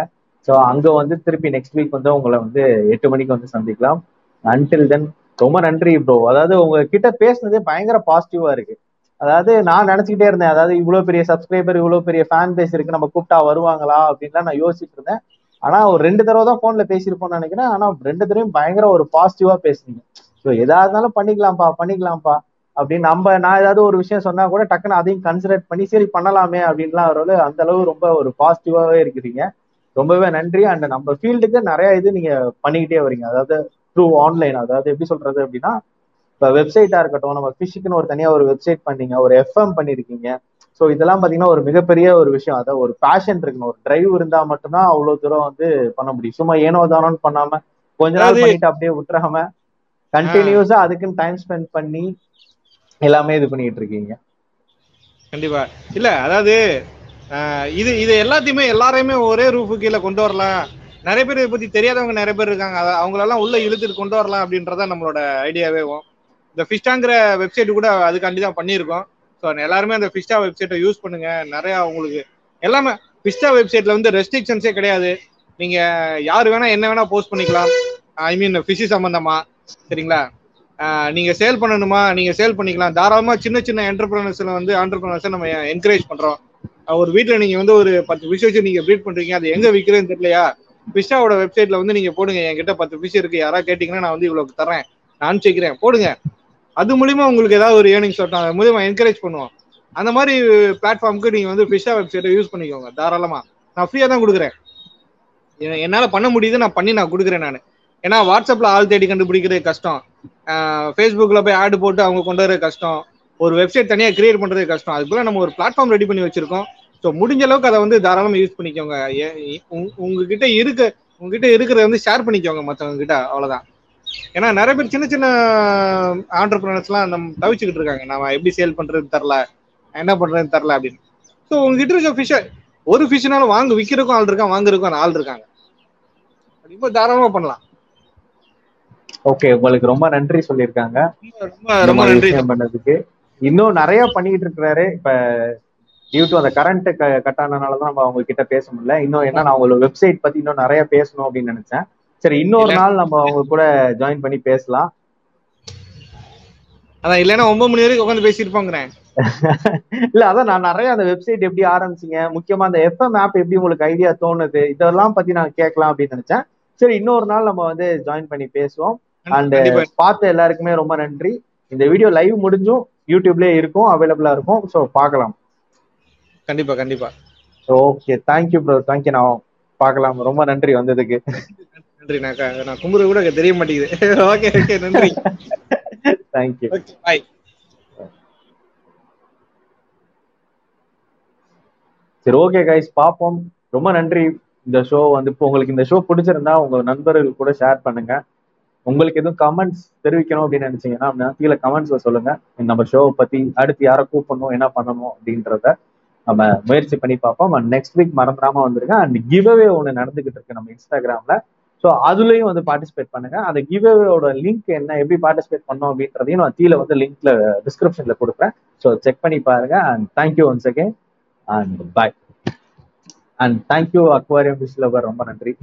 ஸோ அங்கே வந்து திருப்பி நெக்ஸ்ட் வீக் வந்து உங்களை வந்து எட்டு மணிக்கு வந்து சந்திக்கலாம். அன்டில் தென் ரொம்ப நன்றி ப்ரோ அதாவது உங்ககிட்ட பேசுனதே பயங்கர பாசிட்டிவா இருக்கு. அதாவது நான் நினைச்சுக்கிட்டே இருந்தேன் அதாவது இவ்வளோ பெரிய சப்ஸ்கிரைபர் இவ்வளோ பெரிய ஃபேன் பேஸ் இருக்கு நம்ம கூப்பிட்டா வருவாங்களா அப்படின்லாம் நான் யோசிச்சுட்டு இருந்தேன். ஆனா ஒரு ரெண்டு தடவை தான் போன்ல பேசியிருப்போம்னு நினைக்கிறேன். ஆனா ரெண்டு தடவையும் பயங்கர ஒரு பாசிட்டிவா பேசுனீங்க. ஸோ எதா இருந்தாலும் பண்ணிக்கலாம்ப்பா பண்ணிக்கலாம்ப்பா. அப்படின்னு நம்ம நான் ஏதாவது ஒரு விஷயம் சொன்னா கூட டக்குன்னு அதையும் கன்சிடர் பண்ணி சரி பண்ணலாமே அப்படின்லாம் ஒரு அந்த அளவு ரொம்ப ஒரு பாசிட்டிவாவே இருக்கிறீங்க. ரொம்பவே நன்றி. அண்ட் நம்ம ஃபீல்டுக்கு நிறைய இது நீங்க பண்ணிக்கிட்டே வரீங்க. அதாவது த்ரூ ஆன்லைன் அதாவது எப்படி சொல்றது அப்படின்னா இப்போ வெப்சைட்டா இருக்கட்டும் நம்ம ஃபிஷுக்குன்னு ஒரு தனியா ஒரு வெப்சைட் பண்ணீங்க ஒரு எஃப்எம் பண்ணிருக்கீங்க. ஸோ இதெல்லாம் பாத்தீங்கன்னா ஒரு மிகப்பெரிய ஒரு விஷயம். அதாவது ஒரு பேஷன் இருக்கணும். ஒரு டிரைவ் இருந்தா மட்டும்தான் அவ்வளவு தூரம் வந்து பண்ண முடியும். சும்மா ஏனோ தானோன்னு பண்ணாம கொஞ்ச நாள் பண்ணிட்டு அப்படியே விட்டுறாம கண்டினியூஸா அதுக்குன்னு டைம் ஸ்பெண்ட் பண்ணி எல்லாமே இது பண்ணிட்டு இருக்கீங்க. கண்டிப்பா. இல்ல அதாவது இது இது எல்லாத்தையுமே எல்லாரையுமே ஒரே ரூஃபு கீழே கொண்டு வரலாம். நிறைய பேர் இதை பத்தி தெரியாதவங்க நிறைய பேர் இருக்காங்க. அதை அவங்களெல்லாம் உள்ள இழுத்துட்டு கொண்டு வரலாம் அப்படின்றத நம்மளோட ஐடியாவே இந்த ஃபிஷ்டாங்கிற வெப்சைட் கூட அதுக்காண்டி தான் பண்ணியிருக்கோம். ஸோ எல்லாருமே அந்த ஃபிஷ்டா வெப்சைட்டை யூஸ் பண்ணுங்க. நிறைய உங்களுக்கு எல்லாமே ஃபிஷ்டா வெப்சைட்ல வந்து ரெஸ்ட்ரிக்ஷன்ஸே கிடையாது. நீங்க யார் வேணா என்ன வேணா போஸ்ட் பண்ணிக்கலாம். ஐ மீன் ஃபிஷி சம்பந்தமா. சரிங்களா? நீங்க சேல் பண்ணணுமா? நீங்க சேல் பண்ணிக்கலாம். தாராளமா சின்ன சின்ன என்டர்பிரினர்ஸ்ல வந்து ஆண்டர்பிரினர்ஸை நம்ம என்கரேஜ் பண்றோம். ஒரு வீட்டுல நீங்க வந்து ஒரு பத்து விஷயம் வச்சு நீங்க ப்ரீட் பண்றீங்க அது எங்க விற்கிறேன்னு தெரியலையா? ஃபிஷ்ஷாவோட வெப்சைட்ல வந்து நீங்க போடுங்க என்கிட்ட பத்து ஃபிஷ் இருக்கு யாரா கேட்டீங்கன்னா நான் வந்து இவ்வளவு தரேன் நான் அனுப்பிச்சிக்கிறேன் போடுங்க. அது மூலியமா உங்களுக்கு ஏதாவது ஒரு ஏர்னிங்ஸ் வரட்டும் அது மூலியமா என்கரேஜ் பண்ணுவோம். அந்த மாதிரி பிளாட்ஃபார்முக்கு நீங்க வந்து ஃபிஷ்ஷா வெப்சைட்டை யூஸ் பண்ணிக்கோங்க தாராளமா. நான் ஃப்ரீயா தான் கொடுக்குறேன். என்னால பண்ண முடியுது நான் பண்ணி நான் கொடுக்குறேன் நான். ஏன்னா வாட்ஸ்அப்ல ஆள் தேடி கண்டுபிடிக்கிறது கஷ்டம். ஃபேஸ்புக்ல போய் ஆடு போட்டு அவங்க கொண்டு வர கஷ்டம். ஒரு வெப்சைட் தனியா கிரியேட் பண்றது கஷ்டம். அதுக்குள்ள நம்ம ஒரு பிளாட்ஃபார்ம் ரெடி பண்ணி வச்சிருக்கோம். ஸோ முடிஞ்ச அளவுக்கு அதை வந்து தாராளமா யூஸ் பண்ணிக்கோங்க. உங்ககிட்ட இருக்க உங்ககிட்ட இருக்கிறத வந்து ஷேர் பண்ணிக்கோங்க மத்தவங்க கிட்ட அவ்வளவுதான். ஏன்னா நிறைய பேர் சின்ன சின்ன ஆண்டர்பிரினர்ஸ்லாம் நம்ம தவிச்சுக்கிட்டு இருக்காங்க. நம்ம எப்படி சேல் பண்றதுன்னு தெரில என்ன பண்றதுன்னு தெரில அப்படின்னு. ஸோ உங்ககிட்ட இருக்க ஃபிஷ்ஷை ஒரு ஃபிஷ்னாலும் வாங்க விற்கிறதுக்கும் ஆள் இருக்கான் வாங்குறதுக்கும் ஆள் இருக்காங்க. இப்போ தாராளமா பண்ணலாம். ஓகே உங்களுக்கு ரொம்ப நன்றி சொல்லியிருக்காங்க. ரொம்ப ரொம்ப நன்றி. பண்ணதுக்கு. இன்னும் நிறைய பண்ணிட்டு இருக்கிறாரு. இப்ப டியூ டு அந்த கரண்ட் கட் ஆனனாலதான் நம்ம அவங்க கிட்ட பேச முடியல. இன்னும் என்ன நான் உங்களோட வெப்சைட் பத்தி இன்னும் நிறைய பேசணும் அப்படின்னு நினைச்சேன். சரி இன்னொரு. நாள் நம்ம அவங்க கூட ஜாயின் பண்ணி பேசலாம். அதான் இல்லைன்னா ஒன்பது மணி வரைக்கும் உட்காந்து பேசியிருப்பாங்கிறேன் இல்ல அதான் நான் நிறைய அந்த வெப்சைட் எப்படி ஆரம்பிச்சீங்க முக்கியமா அந்த எஃப்எம் ஆப் எப்படி உங்களுக்கு ஐடியா தோணுது இதெல்லாம் பத்தி நான் கேட்கலாம் அப்படின்னு நினைச்சேன். சரி இன்னொரு நாள் நம்ம வந்து ஜாயின் பண்ணி பேசுவோம். அண்ட் பார்த்த எல்லாருக்குமே ரொம்ப நன்றி. இந்த வீடியோ லைவ் முடிஞ்சும். யூடியூப்லயே இருக்கும் அவைலபிளா இருக்கும். ஸோ பார்க்கலாம். கண்டிப்பா கண்டிப்பா. ஓகே தேங்க்யூ ப்ரோ தேங்க்யூ நான் பார்க்கலாம். ரொம்ப நன்றி வந்ததுக்கு. நன்றி நான் நான் கும்புறது கூட தெரிய மாட்டேங்குது. ஓகே ஓகே நன்றி. தேங்க்யூ ஓகே பாய் சரி ஓகே கைஸ் பார்ப்போம். ரொம்ப நன்றி. இந்த ஷோ வந்து இப்போ உங்களுக்கு இந்த ஷோ பிடிச்சிருந்தா உங்க நண்பர்கள் கூட ஷேர் பண்ணுங்க. உங்களுக்கு எதுவும் கமெண்ட்ஸ் தெரிவிக்கணும் அப்படின்னு நினைச்சீங்கன்னா அப்படின்னா கீழே கமெண்ட்ஸ்ல சொல்லுங்க. நம்ம ஷோவை பத்தி அடுத்து யாரை கூப்பிடணும் என்ன பண்ணணும் அப்படின்றத நம்ம முயற்சி பண்ணி பார்ப்போம். நெக்ஸ்ட் வீக் மறந்துடாம வந்துருங்க அண்ட் கிவ்அவே ஒன்று நடந்துகிட்டு இருக்கு நம்ம இன்ஸ்டாகிராம்ல ஸோ அதுலயும் வந்து பார்ட்டிசிபேட் பண்ணுங்க. அந்த கிவ்அவேயோட லிங்க் என்ன எப்படி பார்ட்டிசிபேட் பண்ணோம் அப்படின்றதையும் நான் கீழே வந்து லிங்க்ல டிஸ்கிரிப்ஷன்ல கொடுப்பேன் ஸோ செக் பண்ணி பாருங்க. And thank you once again and bye and thank you aquarium lover ரொம்ப நன்றி.